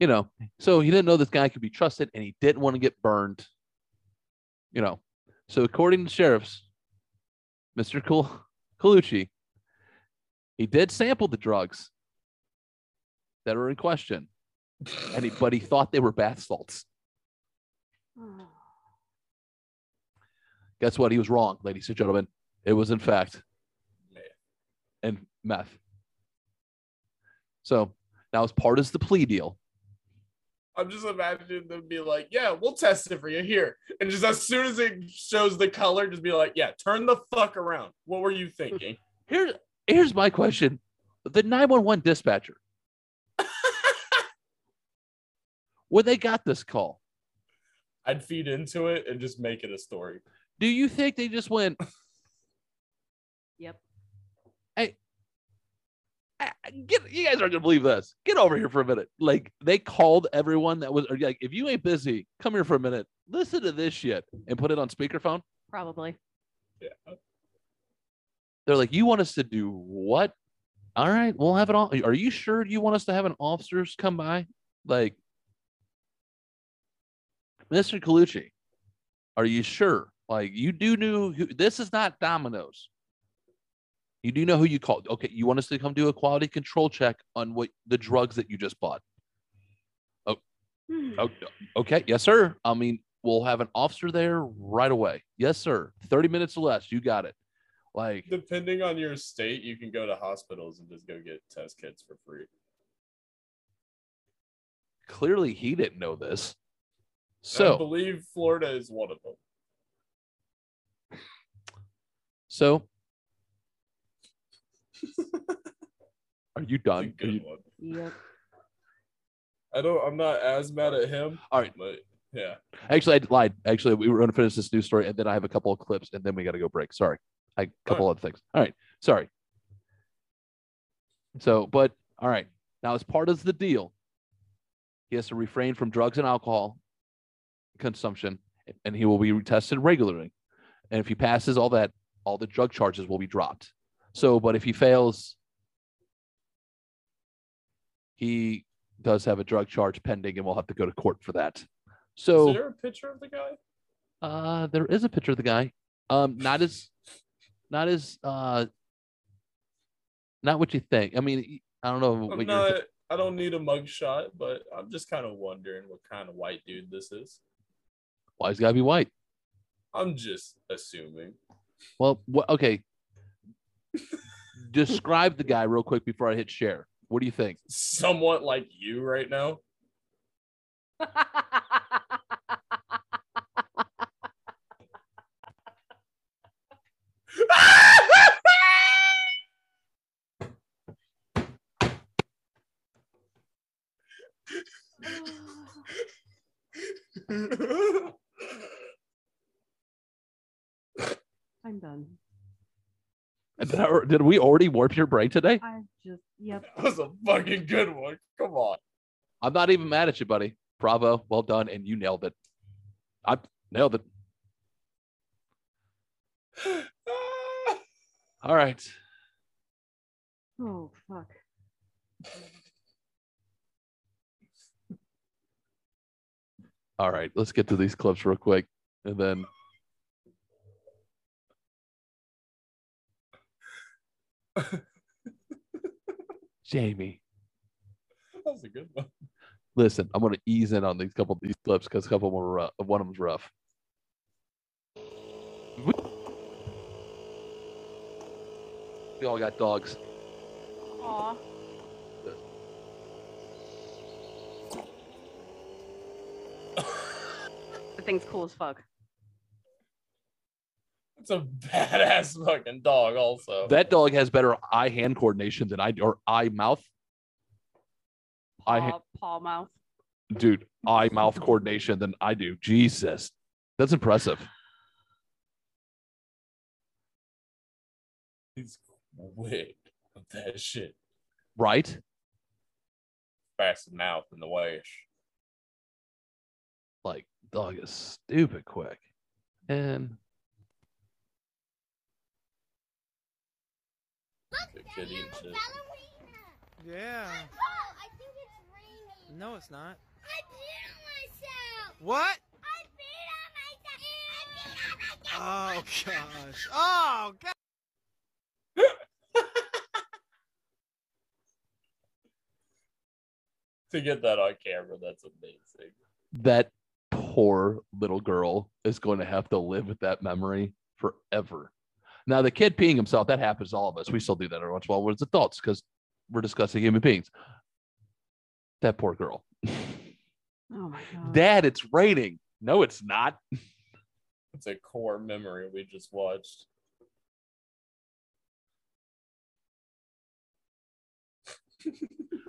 you know, so he didn't know this guy could be trusted and he didn't want to get burned. You know, so according to sheriffs, Mr. Col- Colucci, he did sample the drugs that are in question, and he, but he thought they were bath salts. Oh. Guess what? He was wrong, ladies and gentlemen. It was in fact and meth. So now, as part of the plea deal, I'm just imagining them be like, "Yeah, we'll test it for you here," and just as soon as it shows the color, just be like, "Yeah, turn the fuck around." What were you thinking? Here, here's my question: the 911 dispatcher, when they got this call, I'd feed into it and just make it a story. Do you think they just went, Yep. "Ah, "Get, you guys aren't gonna believe this. Get over here for a minute." Like they called everyone that was or, like, "If you ain't busy, come here for a minute. Listen to this shit," and put it on speakerphone. Probably. Yeah. They're like, "You want us to do what?" All right, we'll have it all. Are you sure you want us to have an officers come by? Like, Mr. Colucci, are you sure? Like, you do know who this is not Domino's. You do know who you called. Okay, you want us to come do a quality control check on what the drugs that you just bought. Oh, hmm. oh, okay, yes, sir. I mean, we'll have an officer there right away. Yes, sir. 30 minutes or less. You got it. Like, Depending on your state, you can go to hospitals and just go get test kits for free. clearly he didn't know this. So I believe Florida is one of them. So are you It's a done? Are you- one. Yep. I don't. I'm not as mad at him. All right. but yeah. Actually, I lied. Actually, we were going to finish this news story, and then I have a couple of clips, and then we got to go break. Sorry, I a couple other things. All right, sorry. So, but all right. Now, as part of the deal, he has to refrain from drugs and alcohol consumption, and he will be tested regularly. And if he passes all that, all the drug charges will be dropped. So, but if he fails, he does have a drug charge pending, and we'll have to go to court for that. So, is there a picture of the guy? uh, there is a picture of the guy. Um, not as, not as, uh, not what you think. I mean, I don't know I'm not. I don't need a mugshot, but I'm just kind of wondering what kind of white dude this is. Why he's got to be white? I'm just assuming. Well, what? Okay. Describe the guy real quick before I hit share. What do you think? Somewhat like you right now. I'm done. Did, I- did we already warp your brain today? I just yep. that was a fucking good one. Come on. I'm not even mad at you, buddy. Bravo. Well done. And you nailed it. I nailed it. All right. Oh fuck. All right. Let's get to these clips real quick. And then Jamie. that was a good one. Listen, I'm gonna ease in on these couple of these clips because a couple more rough. One of them's rough. We all got dogs. Aw. The thing's cool as fuck. It's a badass fucking dog, also. That dog has better eye hand coordination than I do, or eye mouth. Eye, Paw, paw mouth. dude, eye mouth coordination than I do. Jesus, that's impressive. He's quick with that shit. Right? Fast mouth in the wash. Like, dog is stupid quick. And The kid eating shit. Yeah. I think it's raining. No, it's not. I peed on myself. What? I peed on myself. I peed on myself. Oh gosh. Oh god. To get that on camera, that's amazing. that poor little girl is going to have to live with that memory forever. Now, the kid peeing himself, that happens to all of us. We still do that every once in a while as adults because we're discussing human beings. That poor girl. Oh my god. Dad, it's raining. No, it's not. It's a core memory we just watched.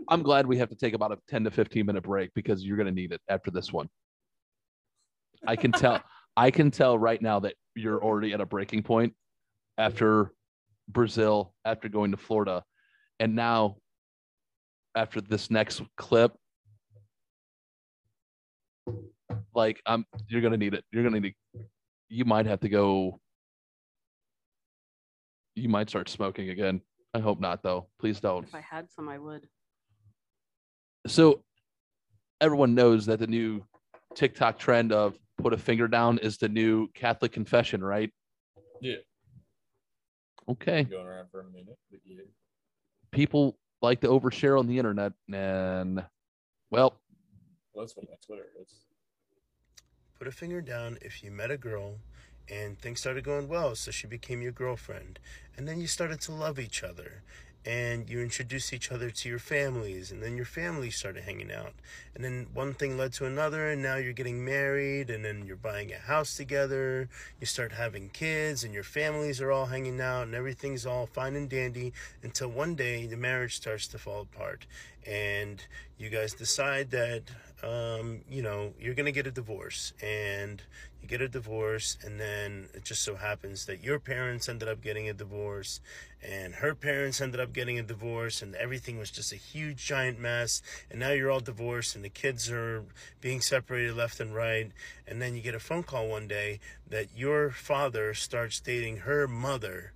I'm glad we have to take about a 10 to 15 minute break because you're going to need it after this one. I can tell. I can tell right now that you're already at a breaking point after Brazil, after going to Florida, and now after this next clip. Like I'm, you're gonna need it. You're gonna need. You might have to go. You might start smoking again. I hope not, though. Please don't If I had some, I would. so everyone knows that the new TikTok trend of put a finger down is the new Catholic confession, right? Yeah. Okay. Going around for a minute. But yeah. People like to overshare on the internet and well, Well, that's what my Twitter is. Put a finger down if you met a girl and things started going well, so she became your girlfriend. And then you started to love each other and you introduced each other to your families, and then your families started hanging out. And then one thing led to another, and now you're getting married, and then you're buying a house together. You start having kids, and your families are all hanging out, and everything's all fine and dandy until one day the marriage starts to fall apart. And you guys decide that um, you know, you're gonna get a divorce, and you get a divorce, and then it just so happens that your parents ended up getting a divorce, and her parents ended up getting a divorce, and everything was just a huge giant mess. And now you're all divorced, and the kids are being separated left and right. And then you get a phone call one day that your father starts dating her mother,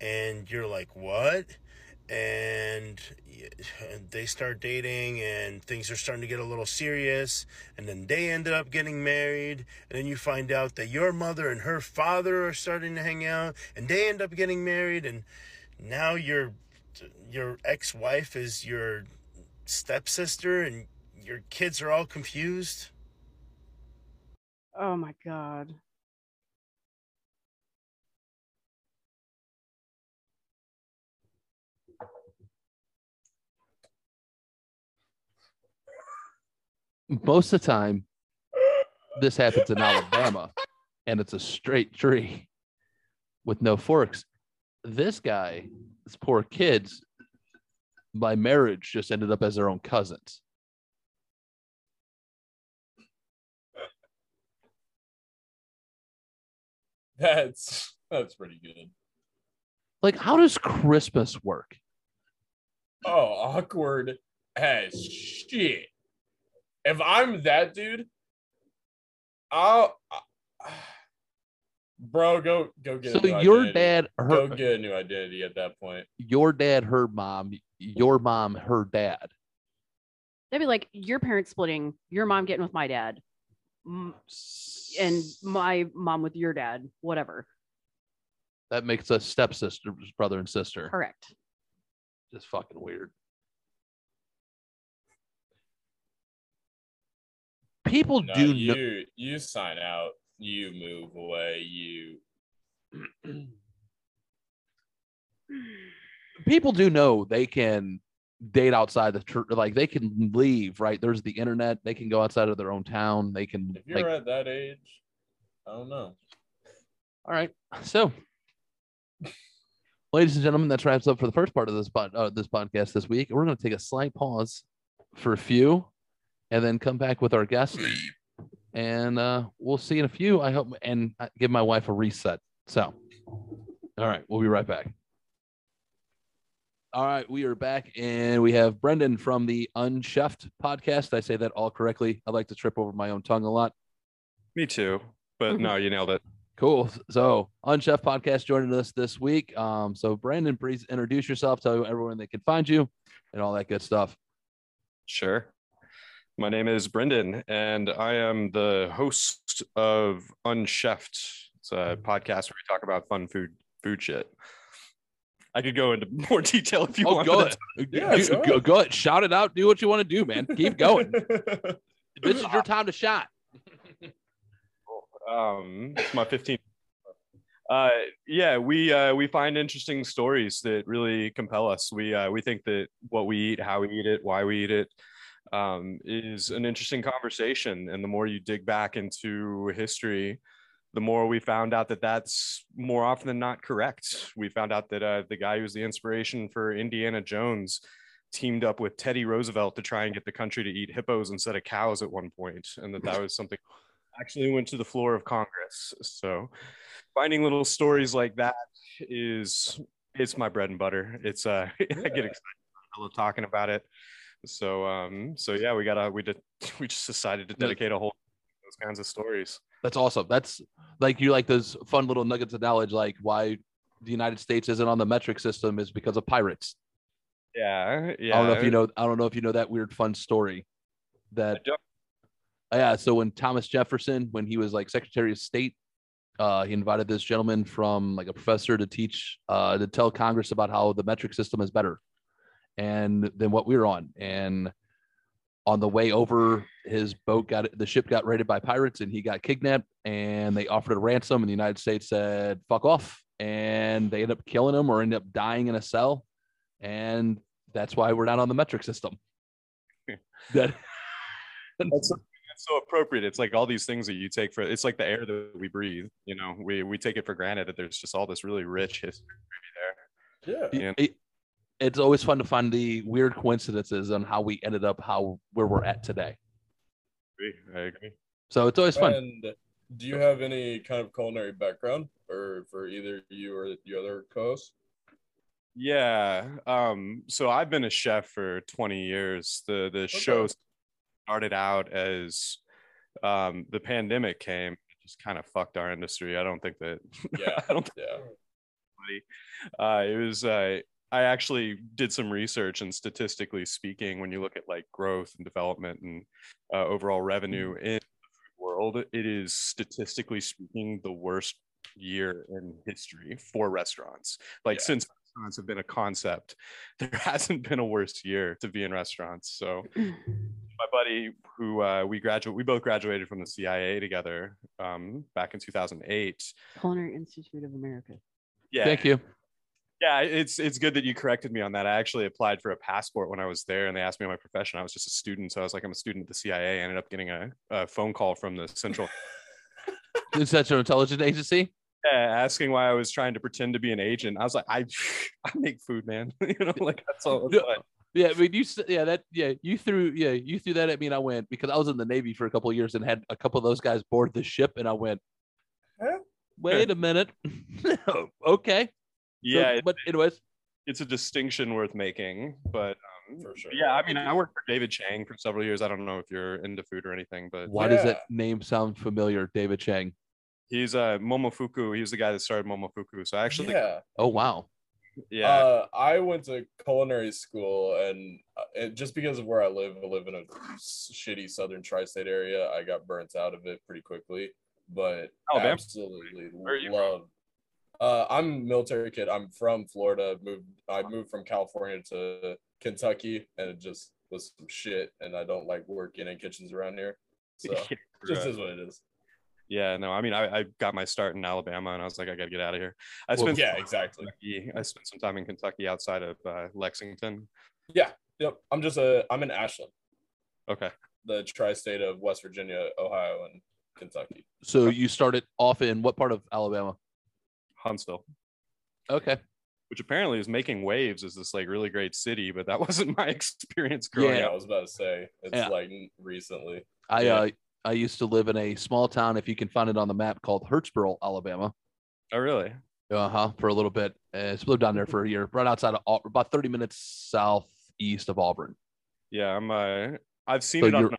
and you're like, what? And they start dating and things are starting to get a little serious and then they ended up getting married and then you find out that your mother and her father are starting to hang out and they end up getting married and now your your ex-wife is your stepsister and your kids are all confused Oh my god. most of the time, this happens in Alabama, and it's a straight tree with no forks. This guy, this poor kid's by marriage just ended up as their own cousins. That's that's pretty good. Like, how does Christmas work? Oh, awkward as shit. If I'm that dude, I'll, I- bro, go go get. So a new your identity. dad, go get a new identity at that point. your dad, her mom, your mom, her dad. That'd be like your parents splitting, your mom getting with my dad, and my mom with your dad, whatever. That makes us stepsisters, brother and sister. Correct. Just fucking weird. People No, do you know. you sign out. You move away. You people do know they can date outside the church like they can leave right there's the internet they can go outside of their own town they can if you're like at that age, I don't know. all right so ladies and gentlemen that wraps up for the first part of this pod, uh, this podcast this week we're going to take a slight pause for a few and then come back with our guest and uh we'll see in a few i hope and uh, give my wife a reset so all right we'll be right back all right, we are back and we have Brendan from the Unchefed podcast. I say that all correctly. I like to trip over my own tongue a lot. Me too. But no, you nailed it. Cool. So, Unchefed podcast joining us this week. Um, so Brandon, please introduce yourself, tell everyone they can find you, and all that good stuff. Sure. My name is Brendan, and I am the host of Unchefed. It's a podcast where we talk about fun food, food shit. I could go into more detail if you oh, want. go ahead. Yeah, Do- go go, ahead. Shout it out. Do what you want to do, man. Keep going. this is your time to shine. um it's my 15th uh yeah we uh we find interesting stories that really compel us we uh we think that what we eat how we eat it why we eat it um is an interesting conversation and the more you dig back into history the more we found out that that's more often than not correct we found out that uh the guy who was the inspiration for indiana jones teamed up with teddy roosevelt to try and get the country to eat hippos instead of cows at one point and that that was something actually went to the floor of Congress. So finding little stories like that is it's my bread and butter. It's uh I get excited. I love talking about it. So um so yeah, we gotta we did we just decided to dedicate a whole those kinds of stories. That's awesome. That's like you like those fun little nuggets of knowledge, like why the United States isn't on the metric system is because of pirates. Yeah, yeah. I don't know if you know. I don't know if you know that weird fun story. That yeah. So when Thomas Jefferson, when he was like Secretary of State, uh, he invited this gentleman from like a professor to teach, uh, to tell Congress about how the metric system is better, and than what we were on. And on the way over, his boat got the ship got raided by pirates, and he got kidnapped. And they offered a ransom, and the United States said "fuck off," and they end up killing him or end up dying in a cell. And that's why we're not on the metric system. that That's so, that's so appropriate. It's like all these things that you take for it's like the air that we breathe. You know, we we take it for granted that there's just all this really rich history there. yeah. Yeah. it- it's always fun to find the weird coincidences on how we ended up how where we're at today. I agree. I agree. So it's always fun. And do you have any kind of culinary background, or for either you or the other co-host? Yeah. Um, so I've been a chef for 20 years. The the show started out as um, the pandemic came, it just kind of fucked our industry. I don't think that Yeah. I don't think Yeah. Uh, it was uh, I actually did some research and statistically speaking, when you look at like growth and development and uh, overall revenue in the food world, it is statistically speaking the worst year in history for restaurants. Like Yeah. since restaurants have been a concept, there hasn't been a worse year to be in restaurants. So my buddy who uh, we graduate we both graduated from the CIA together um, back in 2008. Culinary Institute of America. Yeah. Thank you. Yeah, it's it's good that you corrected me on that. I actually applied for a passport when I was there, and they asked me my profession. I was just a student, so I was like, I'm a student at the CIA. I ended up getting a, a phone call from the central, Is that intelligence agency? yeah, asking why I was trying to pretend to be an agent. I was like, I I make food, man. you know, like that's all. That's Yeah. what- Yeah, I mean, you s- yeah that yeah you threw yeah you threw that at me and I went because I was in the Navy for a couple of years and had a couple of those guys board the ship and I went, Huh? Wait a minute. okay. So- Yeah, it- but anyways, it's a distinction worth making. But um, For sure. yeah, I mean, I worked for David Chang for several years. I don't know if you're into food or anything, but why does that name sound familiar? David Chang. he's uh, Momofuku. He's the guy that started Momofuku. So I actually, yeah. Oh wow. yeah, Uh, I went to culinary school, and uh, it, just because of where I live, I live in a shitty southern tri-state area. I got burnt out of it pretty quickly, but Alabama? absolutely Where are you from? love. Uh, I'm a military kid. I'm from Florida. Moved. I moved from California to Kentucky, and it just was some shit. And I don't like working in kitchens around here. So just is what it is. yeah. No, I mean, I, I got my start in Alabama, and I was like, I gotta get out of here. I Well, spent Yeah, exactly. Kentucky- I spent some time in Kentucky outside of uh, Lexington. Yeah, yep. I'm just a. I'm in Ashland, Okay. the tri-state of West Virginia, Ohio, and Kentucky. So you started off in what part of Alabama? Huntsville, Okay. which apparently is making waves as this like really great city, but that wasn't my experience growing Yeah, up. I was about to say it's Yeah. like recently. I Yeah. uh I used to live in a small town, if you can find it on the map, called Hurtsboro, Alabama. Oh, really? Uh huh. For a little bit, uh, lived down there for a year, right outside of about thirty minutes southeast of Auburn. Yeah, I'm. Uh, I've seen So it on,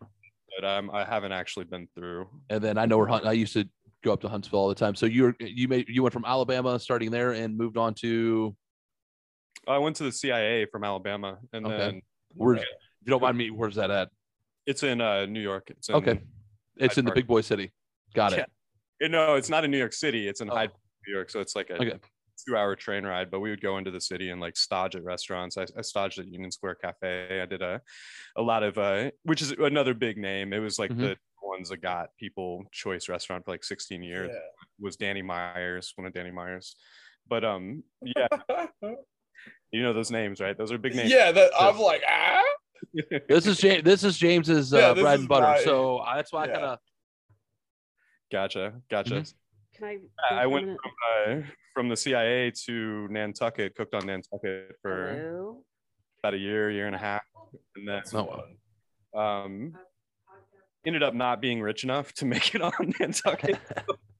but um, I haven't actually been through. And then I know where Hunt. I used to go up to Huntsville all the time. So you're you made you went from Alabama, starting there, and moved on to I went to the CIA from Alabama, and Okay. then where? If you don't mind me, where's that at? it's in uh, New York. It's in, Okay, it's Hyde in the big boy city. Got it. Yeah. No, it's not in New York City. It's in Oh. Hyde, Park, New York. So it's like a Okay. two-hour train ride. But we would go into the city and like stage at restaurants. I, I staged at Union Square Cafe. I did a a lot of uh, which is another big name. It was like Mhm. the ones that got people choice restaurant for like 16 years. Yeah. Was Danny Myers, one of Danny Myers. But um, yeah, you know those names, right? Those are big names. yeah, that I'm like ah. This is James. This is James's uh, Yeah, this bread is and butter. my- so uh, that's why I yeah. kind of Gotcha, gotcha. Mhm. Can I? I go for a went from, uh, from the CIA to Nantucket, cooked on Nantucket for Hello? about a year, year and a half, and then That's fun. um, ended up not being rich enough to make it on Nantucket.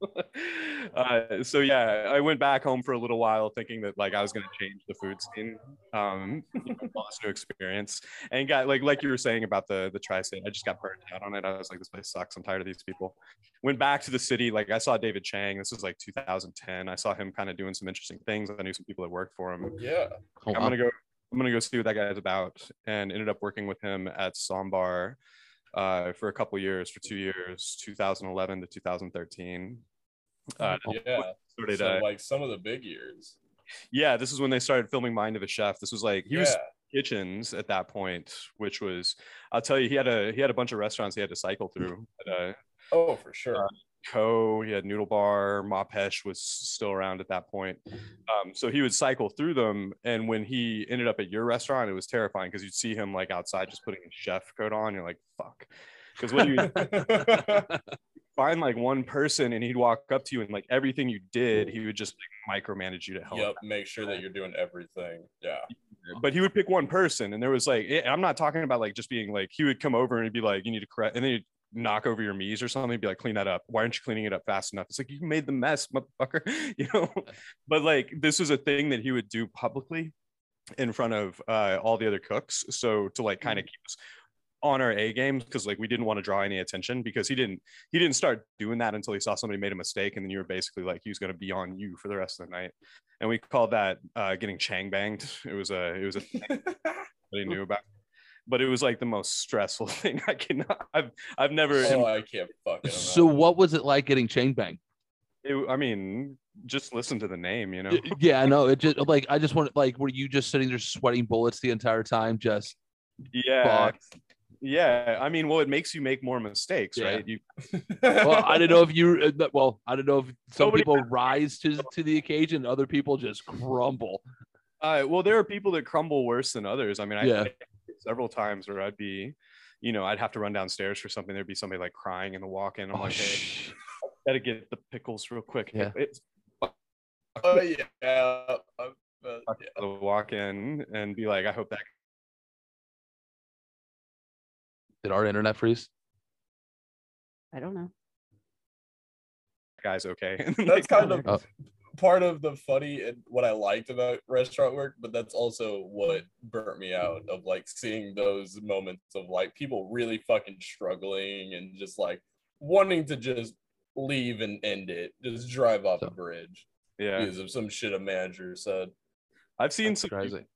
uh, so yeah, I went back home for a little while, thinking that like I was going to change the food scene, um, you know, all new experience, and got like like you were saying about the the tri-state. I just got burned out on it. I was like, this place sucks. I'm tired of these people. Went back to the city. Like I saw David Chang. This was like 2010. I saw him kind of doing some interesting things. I knew some people that worked for him. Yeah. Oh, I'm wow. gonna go. I'm gonna go see what that guy's about, and ended up working with him at Ssäm Bar uh, for a couple years, for two years, 2011 to 2013. Uh, Yeah. started, So, uh, like some of the big years. yeah, this is when they started filming Mind of a Chef. This was like he yeah. was kitchens at that point, which was I'll tell you, he had a he had a bunch of restaurants he had to cycle through. But, uh, Oh, for sure. Ko. He had Noodle Bar. Má Pêche was still around at that point. Um, so he would cycle through them. And when he ended up at your restaurant, it was terrifying because you'd see him like outside just putting a chef coat on. You're like, fuck. Because when you find like one person and he'd walk up to you and like everything you did, he would just like, micromanage you to help. yep. Make sure that you're doing everything. Yeah. But he would pick one person, and there was like, eh, I'm not talking about like just being like, he would come over and he'd be like, you need to correct, and then he'd knock over your mise or something, be like, clean that up. Why aren't you cleaning it up fast enough? It's like, you made the mess, motherfucker, you know? But like, this was a thing that he would do publicly in front of uh, all the other cooks. So to like kind of keep us on our A games because like we didn't want to draw any attention because he didn't he didn't start doing that until he saw somebody made a mistake and then you were basically like he was going to be on you for the rest of the night and we called that uh, getting chang banged it was a it was a thing that he knew about but it was like the most stressful thing I can I've I've never oh, I can't fucking. So what was it like getting Chang bang? it, I mean just listen to the name you know Yeah, I know. It just like I just want like were you just sitting there sweating bullets the entire time? Just yeah fuck. yeah I mean well it makes you make more mistakes Yeah. right you Well, I don't know if you. uh, Well, I don't know if some Nobody- people rise to to the occasion, other people just crumble. Uh, well, there are people that crumble worse than others. I mean, I Yeah. Several times where I'd be, you know, I'd have to run downstairs for something. There'd be somebody like crying in the walk-in. I'm Oh, like, hey, sh- gotta get the pickles real quick. Yeah. It's Oh yeah. Uh, yeah. the walk-in and be like, I hope that Did our internet freeze? I don't know. guy's okay. That's like, kind of Oh. Part of the funny and what I liked about restaurant work, but that's also what burnt me out of like seeing those moments of like people really fucking struggling and just like wanting to just leave and end it, just drive off a So- bridge yeah. because of some shit a manager said. I've seen That's some crazy.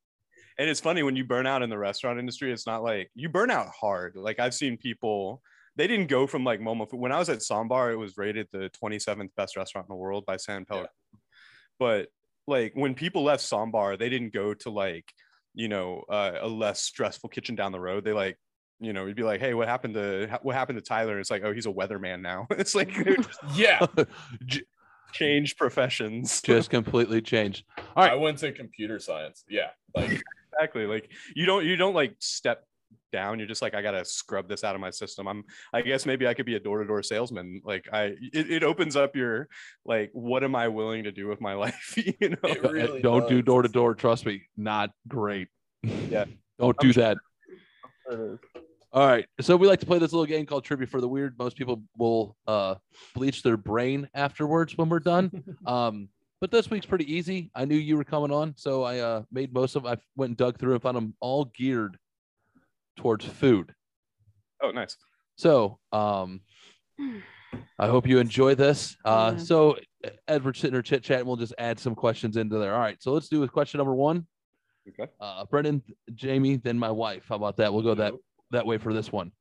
and it's funny when you burn out in the restaurant industry it's not like you burn out hard like i've seen people they didn't go from like momo when i was at Ssäm Bar it was rated the 27th best restaurant in the world by san Pellegrino. But like when people left Ssäm Bar they didn't go to like you know uh, a less stressful kitchen down the road. They like you know you'd be like hey what happened to what happened to tyler? It's like oh he's a weatherman now. It's like just Yeah, J- change professions. Just completely changed. All I went to computer science. Yeah, like exactly. Like you don't you don't like step down you're just like i gotta scrub this out of my system i'm i guess maybe i could be a door-to-door salesman like i it, it opens up your like what am i willing to do with my life you know really Don't do door to door. Trust me, not great. Yeah. Don't do that. All right. So we like to play this little game called Trivia for the Weird. Most people will uh, bleach their brain afterwards when we're done. um, but this week's pretty easy. I knew you were coming on, so I uh, made most of. I went and dug through and found them all geared towards food. oh nice So um, I hope you enjoy this. Uh, Yeah. So as we're sitting there chit chatting, we'll just add some questions into there. All right. So let's do with question number one. okay Uh, Brendan, Jamie, then my wife. How about that? We'll go that that way for this one.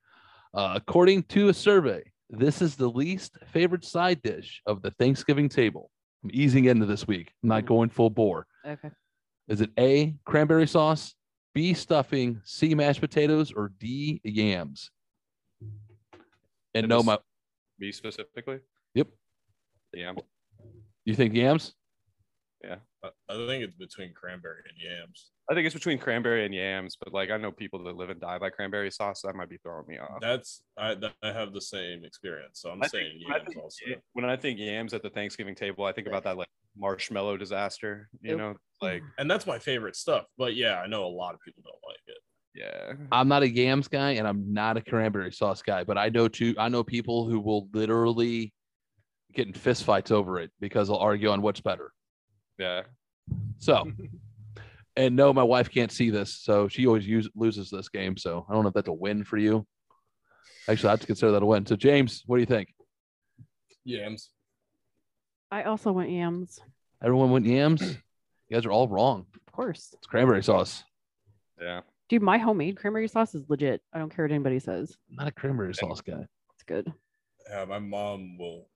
Uh, according to a survey, this is the least favorite side dish of the Thanksgiving table. I'm easing into this week. I'm not going full bore. Okay. Is it A, cranberry sauce, B, stuffing, C, mashed potatoes, or D, yams? And And no, this- my me specifically Yep. yeah you think yams? Yeah. I think it's between cranberry and yams. i think it's between cranberry and yams but like i know people that live and die by cranberry sauce that might be throwing me off That's I I have the same experience, so I'm I saying think- I yams think also. When I think yams at the Thanksgiving table, I think about that like marshmallow disaster. You Yep. know, hmm. like And that's my favorite stuff. But yeah, I know a lot of people don't like it. yeah, I'm not a yams guy and I'm not a cranberry sauce guy, but I know two I know people who will literally get in fist fights over it because they'll argue on what's better. yeah. So and no, my wife can't see this, so she always use, loses this game. So I don't know if that's a win for you. Actually, I have to consider that a win. So James, what do you think? Yams. I also went yams. Everyone went yams. You guys are all wrong. Of course. It's cranberry sauce. Yeah. Dude, my homemade cranberry sauce is legit. I don't care what anybody says. I'm not a cranberry sauce guy. It's good. Yeah, my mom will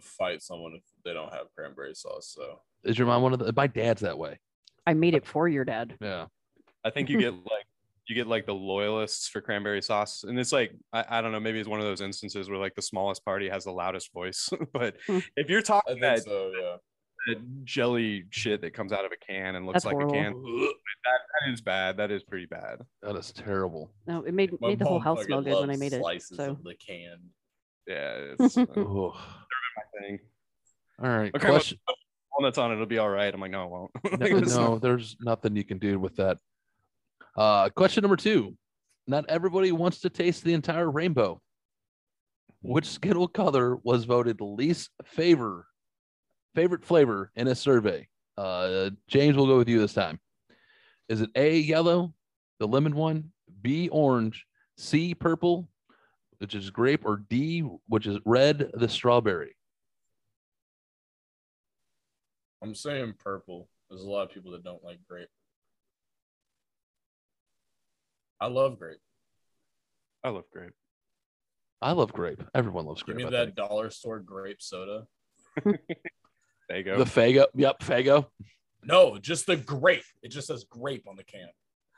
fight someone if they don't have cranberry sauce. So Is your mom one of the? My dad's that way. I made it for your dad. Yeah. I think you get like you get like the loyalists for cranberry sauce, and it's like I, I don't know, maybe it's one of those instances where like the smallest party has the loudest voice. but Hmm. if you're talking think that, so. Yeah. that jelly shit that comes out of a can and looks That's like horrible. a can, that, that is bad. That is pretty bad. That is terrible. No, it made My made the whole house smell good when I made it. Slices So of the can. Yeah, it's uh, my thing. All right. Okay, well- Question. Walnuts on it, it'll be all right. I'm like, no, it won't. no, no, there's nothing you can do with that. Uh, question number two. Not everybody wants to taste the entire rainbow. Which Skittle color was voted least favor favorite flavor in a survey? Uh, James, we'll go with you this time. Is it A yellow, the lemon one, B orange, C purple, which is grape, or D, which is red, the strawberry? I'm saying purple. There's a lot of people that don't like grape. I love grape. I love grape. I love grape. Everyone loves Give grape. me I that think. dollar store grape soda. Faygo. The Faygo. Yep, Faygo. No, just the grape. It just says grape on the can.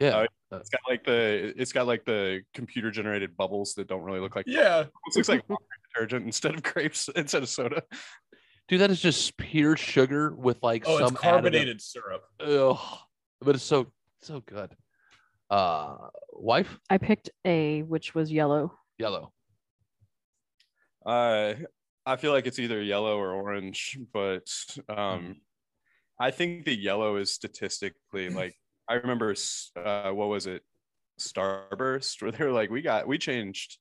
Yeah. Oh, uh, it's got like the it's got like the computer generated bubbles that don't really look like Yeah. It looks like detergent instead of grapes instead of soda. Dude, that is just pure sugar with like Oh, some it's carbonated syrup. Ugh, but it's so so good. Uh, wife, I picked A, which was yellow. yellow. Uh, I feel like it's either yellow or orange, but um, I think the yellow is statistically like I remember. Uh, what was it? Starburst, where they were like, we got we changed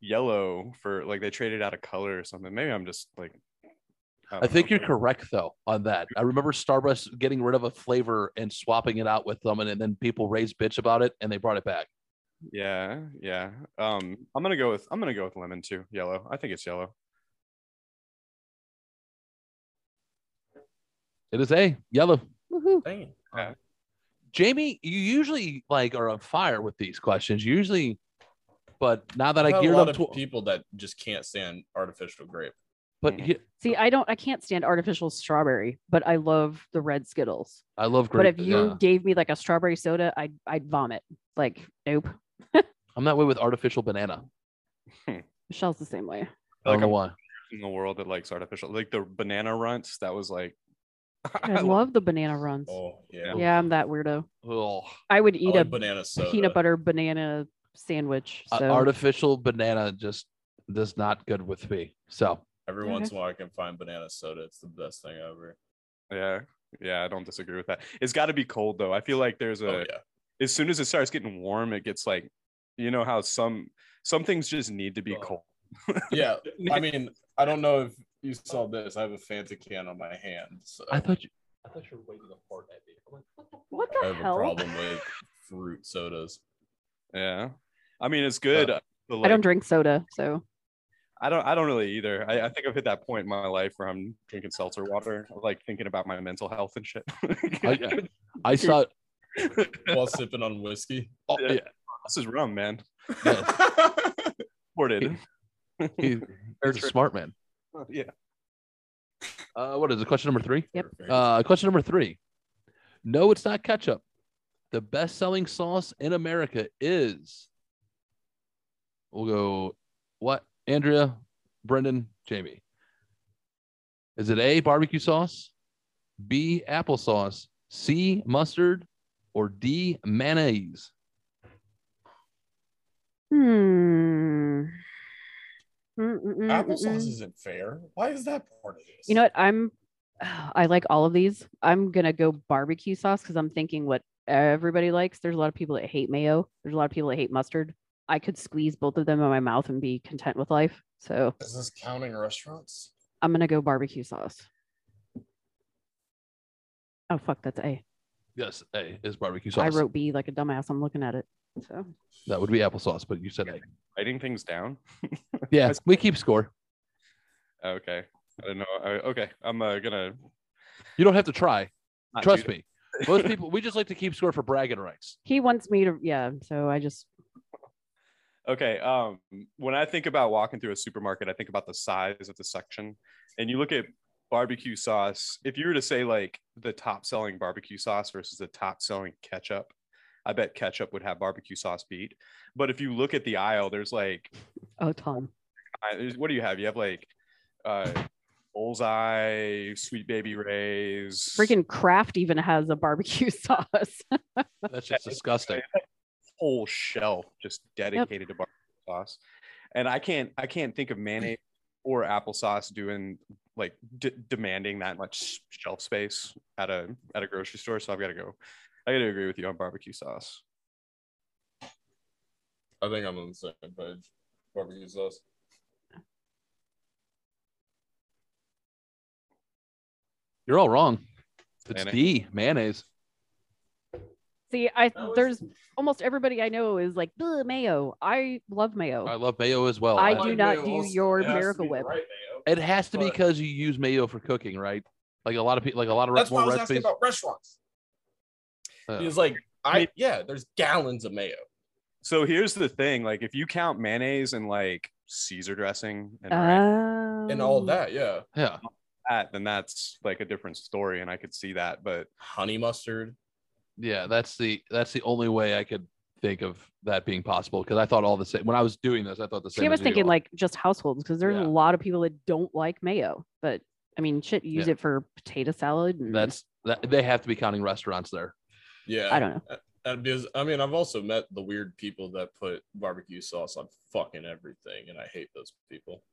yellow for like they traded out a color or something. Maybe I'm just like I think know. you're correct though on that. I remember Starburst getting rid of a flavor and swapping it out with them, and then people raised bitch about it, and they brought it back. Yeah, yeah. Um, I'm gonna go with I'm gonna go with lemon too. Yellow. I think it's yellow. It is a yellow. Woohoo. Dang it. Jamie, you usually like are on fire with these questions. Usually, but now that I've I had a geared lot up of to, people that just can't stand artificial grape. But he- See, I don't, I can't stand artificial strawberry, but I love the red Skittles. I love green. but if you yeah. gave me like a strawberry soda, I'd, I'd vomit. Like, nope. I'm that way with artificial banana. Michelle's the same way. I Like don't know I'm why. in the world that likes artificial, like the banana runts. That was like. I love the banana runs. Oh yeah. Yeah, I'm that weirdo. Ugh. I would I eat like a banana soda. peanut butter banana sandwich. Uh, artificial banana just does not good with me. So Every Okay. once in a while, I can find banana soda. It's the best thing ever. Yeah, yeah. I don't disagree with that. It's got to be cold though. I feel like there's a. Oh yeah. As soon as it starts getting warm, it gets like, you know how some some things just need to be Oh. cold. Yeah. I mean, I don't know if you saw this. I have a Fanta can on my hand. So I thought you, I thought you were waiting to fart at me. I'm like, what the what I the have a problem with fruit sodas. Yeah, I mean it's good. Uh, but, I don't drink soda, so I don't. I don't really either. I, I think I've hit that point in my life where I'm drinking seltzer water, like thinking about my mental health and shit. I, I saw. While sipping on whiskey. Oh, Yeah. yeah. this is rum, man. Yes. Imported. He, he's a smart man. yeah. Uh, what is it? Question number three. Yep. Uh, question number three. No, it's not ketchup. The best-selling sauce in America is. We'll go. What? Andrea, Brendan, Jamie. Is it A. Barbecue sauce, B. Applesauce, C. Mustard, or D. Mayonnaise? hmm. Mm-mm-mm-mm-mm. Applesauce isn't fair. Why is that part of this? You know what? I'm I like all of these. I'm gonna go barbecue sauce because I'm thinking what everybody likes. There's a lot of people that hate mayo. There's a lot of people that hate mustard. I could squeeze both of them in my mouth and be content with life. So Is this counting restaurants? I'm gonna go barbecue sauce. Oh fuck, that's A. Yes, A is barbecue sauce. I wrote B like a dumbass. I'm looking at it. So that would be applesauce, but you said A. Writing things down. Yeah, we keep score. Okay. I don't know. I, okay. I'm uh, gonna You don't have to try. not Trust me. Most people, we just like to keep score for bragging rights. he wants me to yeah. So I just Okay. Um, when I think about walking through a supermarket, I think about the size of the section. And you look at barbecue sauce. If you were to say like the top selling barbecue sauce versus the top selling ketchup, I bet ketchup would have barbecue sauce beat. But if you look at the aisle, there's like, oh Tom, what do you have? You have like uh, Bullseye, Sweet Baby Ray's, Freaking Kraft even has a barbecue sauce. That's just disgusting. Whole shelf just dedicated to barbecue sauce. And I can't I can't think of mayonnaise or applesauce doing like d- demanding that much shelf space at a at a grocery store. So I've got to go. I got to agree with you on barbecue sauce. I think I'm on the same page. Barbecue sauce. You're all wrong. It's Mayonnaise. D, mayonnaise. See, I was- there's almost everybody I know is like "Ugh, mayo. I love mayo. I love mayo as well. I I- do not do your Miracle Whip. It has to be because you use mayo for cooking, right? Like a lot of people, like a lot of That's more why I was asking about restaurants. Uh, He's like, I yeah, there's gallons of mayo. So here's the thing: like if you count mayonnaise and like Caesar dressing and Um, And all that, yeah. yeah, that, then that's like a different story, and I could see that. But Honey mustard. Yeah. That's the that's the only way I could think of that being possible because I thought all the same. When I was doing this, I thought the same. See, I was as you. thinking like just households because there's Yeah. a lot of people that don't like mayo, but I mean, shit, use Yeah. it for potato salad. And that's that they have to be counting restaurants there. Yeah. I don't know. Uh, because I mean, I've also met the weird people that put barbecue sauce on fucking everything, and I hate those people.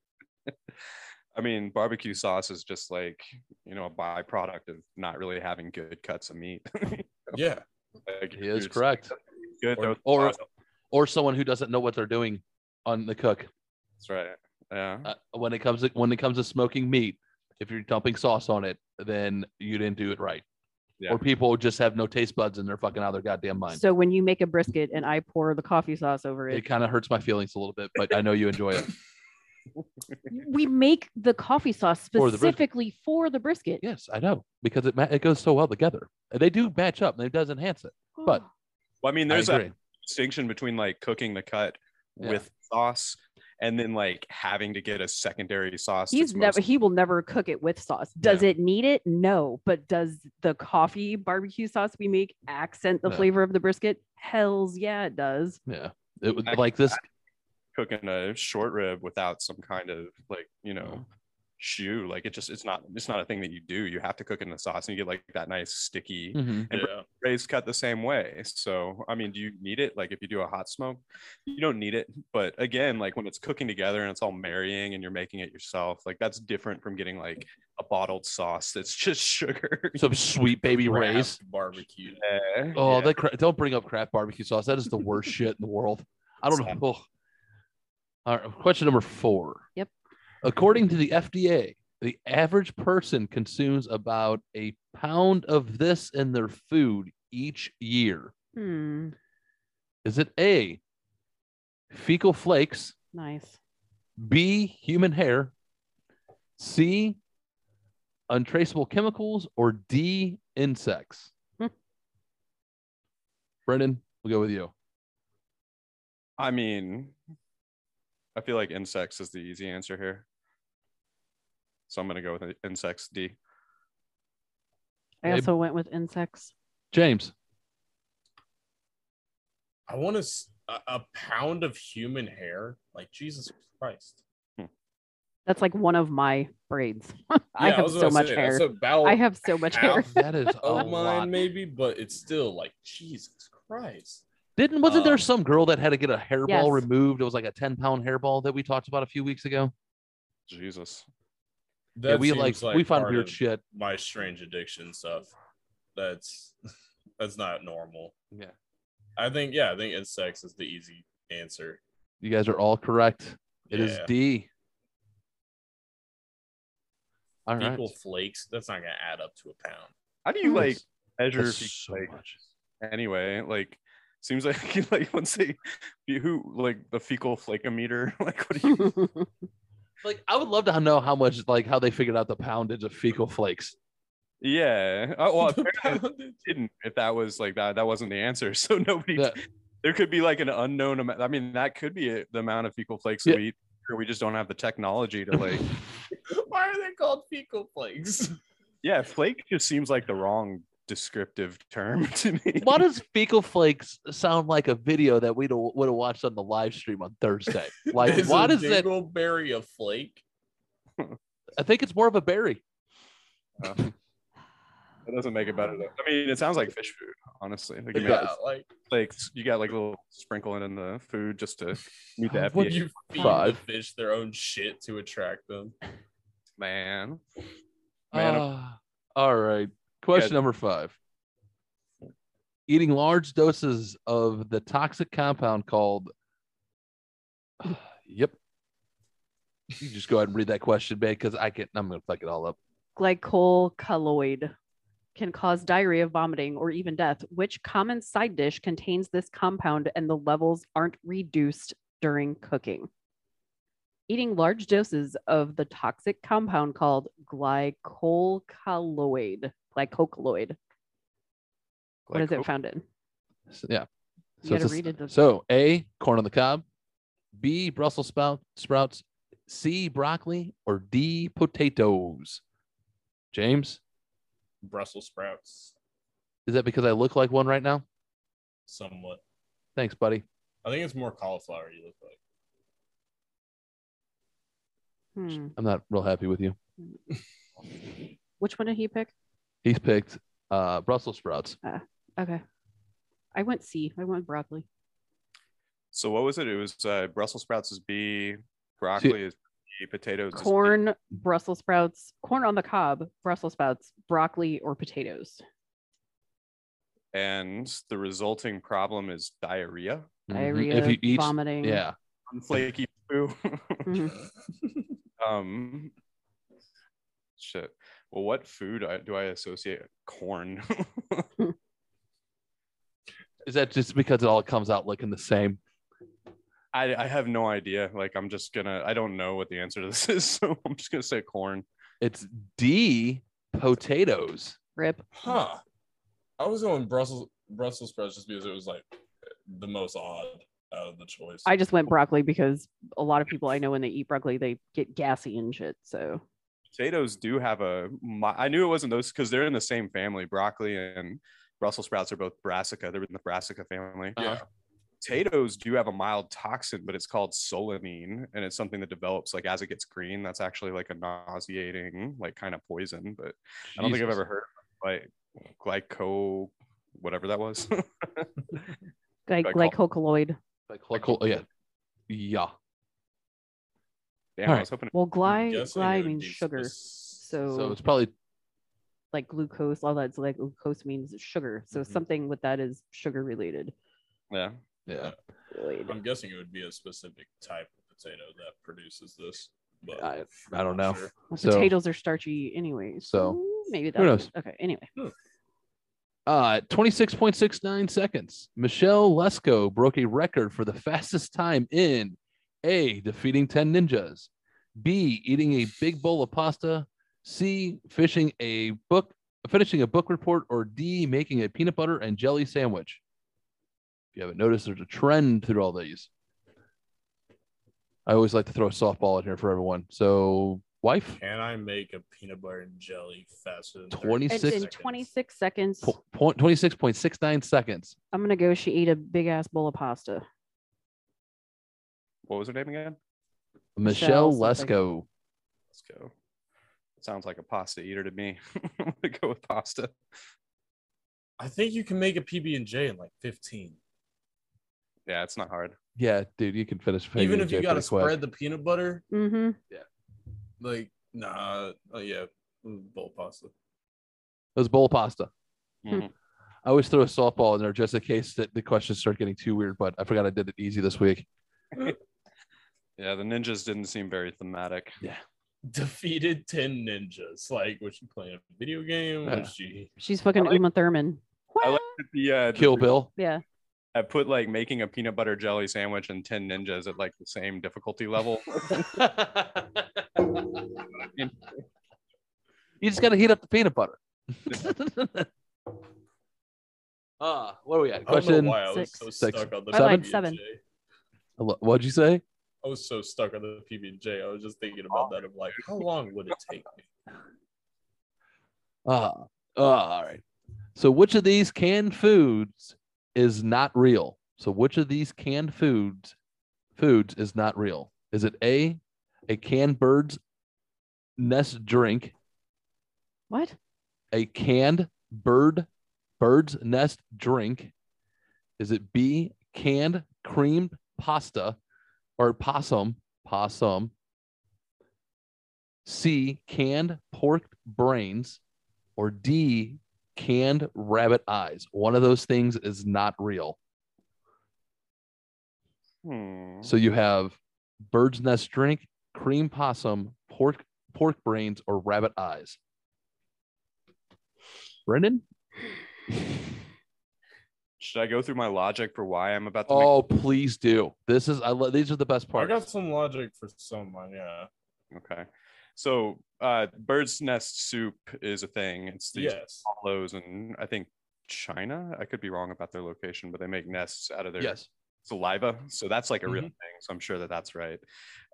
I mean, barbecue sauce is just like you know a byproduct of not really having good cuts of meat. Yeah. Like, He is correct. Good, Or- or- Or someone who doesn't know what they're doing on the cook. that's right. Yeah. Uh, when it comes to when it comes to smoking meat, If you're dumping sauce on it, then you didn't do it right. Yeah. Or people just have no taste buds and they're fucking out of their goddamn mind. So when you make a brisket and I pour the coffee sauce over it it, kind of hurts my feelings a little bit, but I know you enjoy it. we make the coffee sauce For the specifically for the brisket. Yes, I know because it ma- it goes so well together. They do match up and it does enhance it. But Well, I mean, there's a distinction between like cooking the cut Yeah. with sauce and then like having to get a secondary sauce. He's never most- he will never cook it with sauce. Does it need it? No. But does the coffee barbecue sauce we make accent the No. flavor of the brisket? Hells yeah, it does. yeah, it would like this. Cooking a short rib without some kind of like you know shoe like it just it's not it's not a thing that you do you have to cook in the sauce and you get like that nice sticky Mhm. and Yeah. raised cut the same way so i mean do you need it like if you do a hot smoke you don't need it but again like when it's cooking together and it's all marrying and you're making it yourself like that's different from getting like a bottled sauce that's just sugar Some sweet baby Kraft rays. barbecue. Yeah, Oh, yeah. that cra- don't bring up Kraft barbecue sauce. That is the worst shit in the world. I don't know. Oh. All right, question number four. Yep. According to the FDA, the average person consumes about a pound of this in their food each year. Hmm. Is it A, fecal flakes, Nice. B, human hair, C, untraceable chemicals, or D, insects? Hmm. Brendan, we'll go with you. i mean i feel like insects is the easy answer here so i'm gonna go with insects d I also went with insects. James, I want to a, a pound of human hair. Like Jesus Christ. Hmm. That's like one of my braids. I Yeah, have was so gonna much say, hair. I have so much hair. that is a of mine, lot. maybe, but it's still like Jesus Christ. Didn't wasn't there Um, some girl that had to get a hairball Yes. removed? It was like a 10 pound hairball that we talked about a few weeks ago. jesus That yeah, we like, seems we find weird shit. My strange addiction stuff. That's that's not normal. Yeah. I think yeah, I think insects is the easy answer. You guys are all correct. It is Yeah. D. All right. Fecal flakes. That's not gonna add up to a pound. how do you like measure that's so flakes? much. anyway like seems like like once they who like the fecal flakeometer like what do you Like, I would love to know how much, like, how they figured out the poundage of fecal flakes. yeah oh, well The apparently didn't if that was like that that wasn't the answer so nobody Yeah. there could be like an unknown amount i mean that could be it, the amount of fecal flakes Yeah. we eat or we just don't have the technology to like Why are they called fecal flakes? yeah flake just seems like the wrong descriptive term to me Why does fecal flakes sound like a video that we'd have watched on the live stream on Thursday? Like, Is why a does that? dingleberry a flake? I think it's more of a berry. Uh, that doesn't make it better though. i mean it sounds like fish food honestly like you, Yeah, like like you got like a little sprinkling in the food just to meet the What FDA. you feed Five. the fish their own shit to attract them. man Man, Ah, all right. Question Good. number five. Eating large doses of the toxic compound called. yep. You just go ahead and read that question, babe, because I can't. I'm going to fuck it all up. Glycocolloid can cause diarrhea, vomiting, or even death. Which common side dish contains this compound and the levels aren't reduced during cooking? Eating large doses of the toxic compound called glycocolloid. Glycocolloid. What is it found in? So, yeah. So, it's a- read so A, corn on the cob. B, Brussels sprout, sprouts. C, broccoli. Or D, potatoes. James, Brussels sprouts, is that because I look like one right now? somewhat. Thanks, buddy. I think it's more cauliflower you look like. Hmm. I'm not real happy with you. Which one did he pick? He's picked uh, Brussels sprouts. Okay. I went C. I went broccoli. So what was it? It was uh, Brussels sprouts is B, broccoli is B, potatoes is B. Corn, Brussels sprouts, corn on the cob, Brussels sprouts, broccoli, or potatoes. and the resulting problem is diarrhea, Mhm. Diarrhea, If you eat, vomiting. yeah, flaky poo. Mhm. um, Shit. Well, what food do I associate corn? Is that just because it all comes out looking the same? I, I have no idea. Like, I'm just gonna. I don't know what the answer to this is, so I'm just gonna say corn. It's D potatoes. Rip. Huh. I was going Brussels Brussels sprouts just because it was like the most odd out of the choice. I just went broccoli because a lot of people I know when they eat broccoli, they get gassy and shit. So Potatoes do have a. I knew it wasn't those because they're in the same family. Broccoli and Brussels sprouts are both brassica. They're in the brassica family. yeah. Uh-huh. potatoes do have a mild toxin, but it's called solanine, and it's something that develops like as it gets green. That's actually like a nauseating, like kind of poison. But I don't think I've ever heard of, like glyco, whatever that was. like Glycol- glycocolloid. Like, like oh, yeah. Yeah. Damn, All I was hoping. Well, gly gly means sugar. So, So it's probably like glucose, all that's like glucose means sugar. So Mhm. something with that is sugar related. Yeah. yeah. related. I'm guessing it would be a specific type of potato that produces this. But I- I don't know. sure. Well, So- potatoes are starchy anyway. So, So maybe that who knows? Okay. Anyway. Uh, 26.69 seconds. Michelle Lesko broke a record for the fastest time in A, defeating 10 ninjas, B, eating a big bowl of pasta, C, fishing a book, finishing a book report, or D, making a peanut butter and jelly sandwich. If you haven't noticed, there's a trend through all these. I always like to throw a softball in here for everyone. So, wife, Can I make a peanut butter and jelly faster than 30 20 It's 26 in seconds? 26 seconds. po- point- 26.69 seconds. I'm gonna go. She ate a big ass bowl of pasta. What was her name again? Michelle Michelle something. Lesko. Sounds like a pasta eater to me. I'm gonna go with pasta. I think you can make a PB and J in like 15. Yeah, it's not hard. Yeah, dude, you can finish. Even PB&J if you got to pretty quick. spread the peanut butter, Mm-hmm. Yeah. Like nah, oh yeah, bowl pasta. It was bowl of pasta. Mhm. I always throw a softball in there just in case that the questions start getting too weird. But I forgot I did it easy this week. Yeah, the ninjas didn't seem very thematic. Yeah. Defeated 10 ninjas. Like, was she playing a video game? Yeah. Was she She's fucking I like- Uma Thurman. I like the uh, Kill the- Bill. Yeah. I put like making a peanut butter jelly sandwich and 10 ninjas at like the same difficulty level. You just got to heat up the peanut butter. uh, what are we at? Question. know why I was Six. so Six. stuck I lied, seven. What'd you say? I was so stuck on the PB and J. I was just thinking about that. Of like, how long would it take me? Uh, uh, all right. So, which of these canned foods is not real? So, which of these canned foods foods is not real? Is it A, a canned bird's nest drink, What? a canned bird bird's nest drink? Is it B, canned creamed pasta or possum, possum? C, canned pork brains, or D, canned rabbit eyes. One of those things is not real. Hmm. So you have bird's nest drink, cream possum, pork pork brains, or rabbit eyes. Brendan? Should I go through my logic for why I'm about to make Oh, please do. This is I lo- these are the best parts. I got some logic for someone. Yeah. Okay. So uh bird's nest soup is a thing. It's these Yes. hollows and I think China. I could be wrong about their location, but they make nests out of their Yes. saliva. So that's like a real thing. So I'm sure that that's right.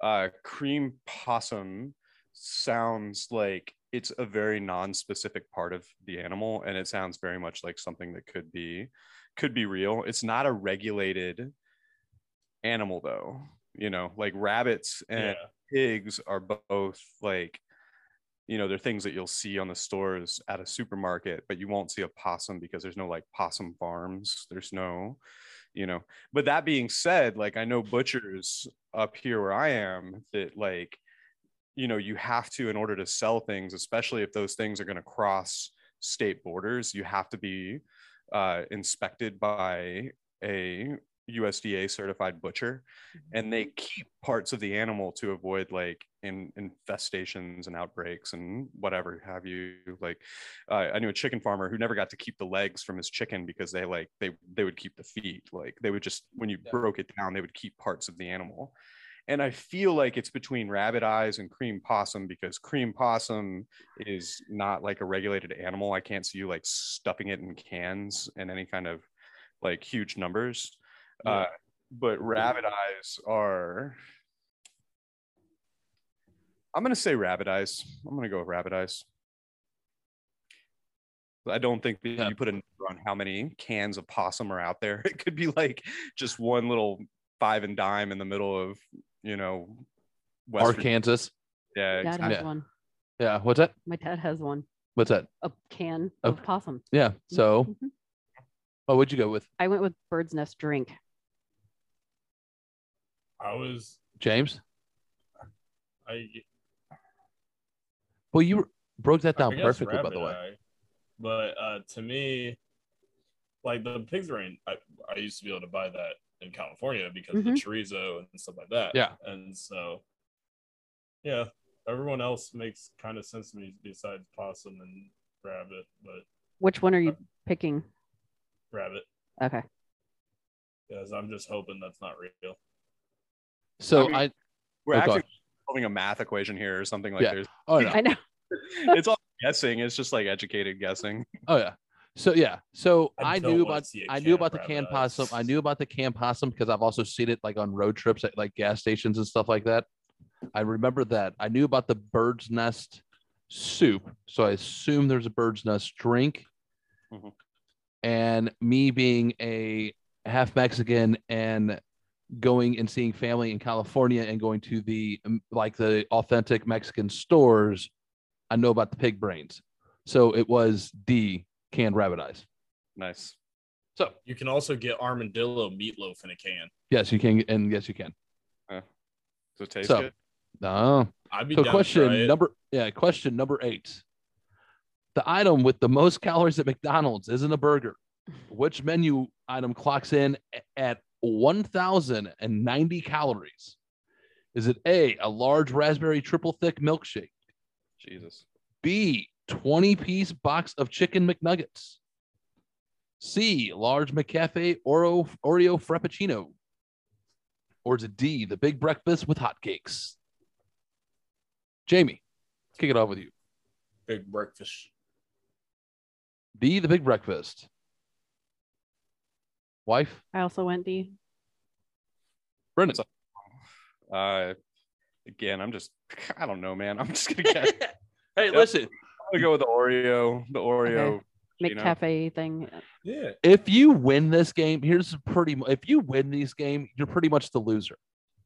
Uh, cream possum sounds like it's a very non-specific part of the animal, and it sounds very much like something that could be could be real. It's not a regulated animal though. You know, like rabbits and Yeah. pigs are both like you know they're things that you'll see on the stores at a supermarket but you won't see a possum because there's no like possum farms there's no you know but that being said like i know butchers up here where i am that like you know you have to in order to sell things especially if those things are going to cross state borders you have to be uh, inspected by a USDA certified butcher, and they keep parts of the animal to avoid like in infestations and outbreaks and whatever have you. Like, uh, I knew a chicken farmer who never got to keep the legs from his chicken because they like they they would keep the feet. Like they would just when you Yeah. broke it down, they would keep parts of the animal. And I feel like it's between rabbit eyes and cream possum because cream possum is not like a regulated animal. I can't see you like stuffing it in cans in any kind of like huge numbers. Uh, but rabbit eyes are. I'm gonna say rabbit eyes. I'm gonna go with rabbit eyes. I don't think that Yeah. you put a number on how many cans of possum are out there. It could be like just one little five and dime in the middle of you know West Virginia. Arkansas. Yeah, Dad exactly. has one. Yeah. What's that? My dad has one. What's that? A can Of- of possum. Yeah. So, Mhm. oh, what'd you go with, I went with bird's nest drink. I was James? I Well, you broke that I down guess perfectly, by the way. eye. But uh, to me, like the pig's brain, I, I used to be able to buy that in California because of the chorizo and stuff like that. Yeah. And so, yeah, everyone else makes kind of sense to me besides possum and rabbit, but Which one are Uh, you picking? rabbit, Okay. because I'm just hoping that's not real. So I mean- I, We're Oh, actually ahead. solving a math equation here or something like Yeah. there's oh no, I know. it's all guessing. It's just like educated guessing. oh yeah. So yeah, so I I, knew about I knew about the canned possum. I knew about the canned possum because I've also seen it like on road trips at like gas stations and stuff like that. I remember that. I knew about the bird's nest soup, so I assume there's a bird's nest drink. Mhm. And me being a half Mexican and going and seeing family in California and going to the um, like the authentic Mexican stores, I know about the pig brains. So it was D canned rabbit eyes. Nice. So You can also get armadillo meatloaf in a can. yes, you can, and yes, you can. Does it taste So- good? No. I'd be So down to try question it. number yeah, question number eight. The item with the most calories at McDonald's isn't a burger. Which menu item clocks in at 1,090 calories? Is it A, a large raspberry triple thick milkshake? Jesus. B, 20 piece box of chicken McNuggets? C, large McCafe Oreo, Oreo Frappuccino? Or is it D, the big breakfast with hotcakes? Jamie, kick it off with you. big breakfast. D, the big breakfast. Wife, I also went D. Brendan. Uh, again, I'm just, I don't know, man. I'm just gonna guess. hey, Yep. listen, I'm gonna go with the Oreo. The Oreo. you know. McCafe thing. Yeah. if you win this game, here's pretty mu- if you win this game, you're pretty much the loser.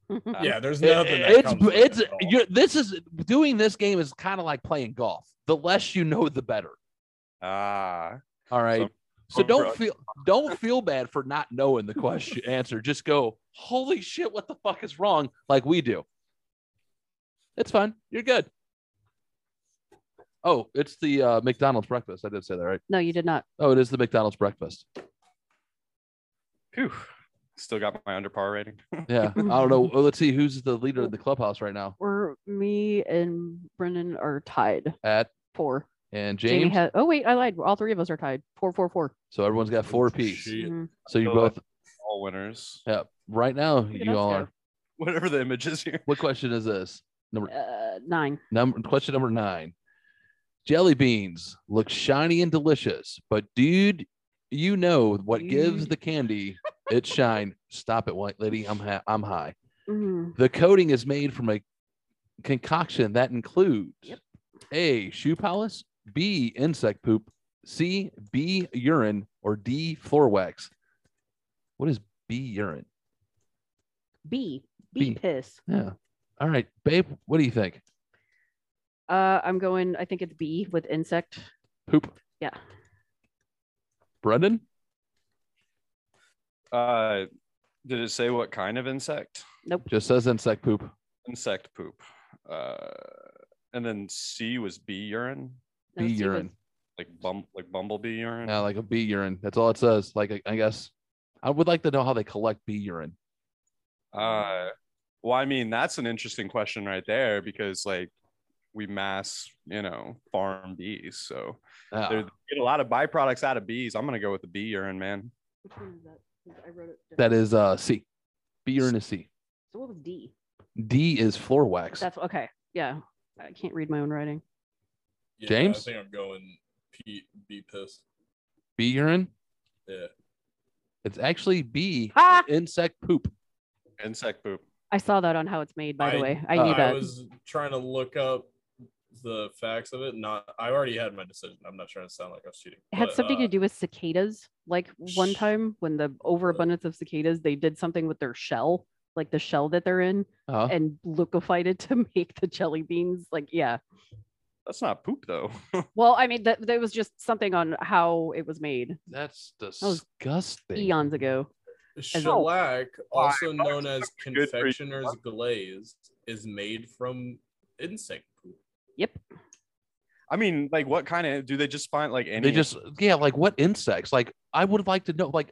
Yeah, there's It- nothing. that it's comes it's it you're, this is doing this game is kind of like playing golf. The less you know, the better. Ah, All right. So- So don't feel don't feel bad for not knowing the question answer. Just go, holy shit, what the fuck is wrong? Like we do. It's fine. You're good. Oh, it's the uh, McDonald's breakfast. I did say that, right? No, you did not. Oh, it is the McDonald's breakfast. phew. Still got my under par rating. Yeah. I don't know. Well, let's see who's the leader of the clubhouse right now. Or me and Brendan are tied. At Four. and Jamie James. has. Oh wait, I lied. All three of us are tied. Four, four, four. so everyone's got four apiece. Shit. Mhm. So you both All winners. yeah. Right now you all go. are. Whatever the image is here. What question is this? Number Uh, nine. Number question number nine. Jelly beans look shiny and delicious, but dude, you know what gives the candy its shine. Stop it, white lady. I'm ha- I'm high. Mhm. The coating is made from a concoction that includes Yep. A shoe polish, B insect poop, C B urine, or D floor wax. What is B urine? B. B B. piss. Yeah. All right, babe. What do you think? Uh, I'm going. I think it's B with insect. Poop. Yeah. Brendan. Uh, did it say what kind of insect? Nope. Just says insect poop. Insect poop. Uh, and then C was bee urine, No, B C was- urine. like bum, like bumblebee urine. Yeah, like a bee urine. That's all it says. Like I- I guess I would like to know how they collect bee urine. Uh, well, I mean, that's an interesting question right there because like we mass, you know, farm bees, so Ah, they get a lot of byproducts out of bees. I'm gonna go with the bee urine, man. Which one is that? 'Cause I wrote it. that is uh C. Bee urine is C. So what was D? D is floor wax. That's okay. Yeah, I can't read my own writing. Yeah, James? I think I'm going Pete B piss. bee urine. Yeah. It's actually bee Ha! insect poop. Insect poop. I saw that on how it's made. By the way, I uh, knew I that. was trying to look up the facts of it. Not I already had my decision. I'm not trying to sound like I was cheating. It had but, something uh, to do with cicadas. Like one time when the overabundance of cicadas, they did something with their shell, like the shell that they're in, Uh, and liquefied it to make the jelly beans. Like, yeah. That's not poop though. Well, I mean, that there was just something on how it was made that's was disgusting. eons ago. Shellac, also known as good for you. confectioner's glaze, is made from insect poop. Yep. I mean, like, what kind of do they just find like any? They just yeah, like what insects? Like I would like to know. Like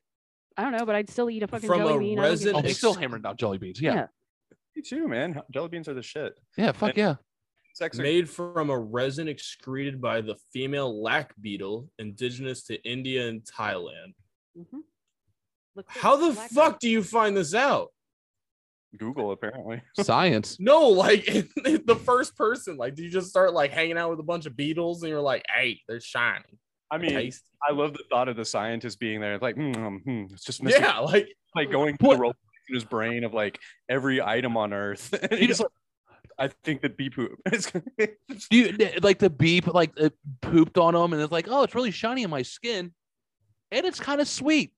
I don't know, but I'd still eat a fucking From jelly a bean. I don't give resin oh, they shit. still hammering out jelly beans. Yeah, Yeah. Me too, man. Jelly beans are the shit. yeah, fuck And- yeah. Insects are Made from a resin excreted by the female lac beetle, indigenous to India and Thailand. Mhm. Look How the black fuck guy. do you find this out? Google apparently. Science. No, like the first person. Like, do you just start like hanging out with a bunch of beetles and you're like, hey, they're shiny. I mean, Tasty. I love the thought of the scientist being there. Like, mm, um, hmm, it's just missing, Yeah, like like going through the role in his brain of like every item on Earth. And he's like, I think that bee poop. It's- Do you like the bee like it pooped on them and it's like, oh, it's really shiny on my skin, and it's kind of sweet.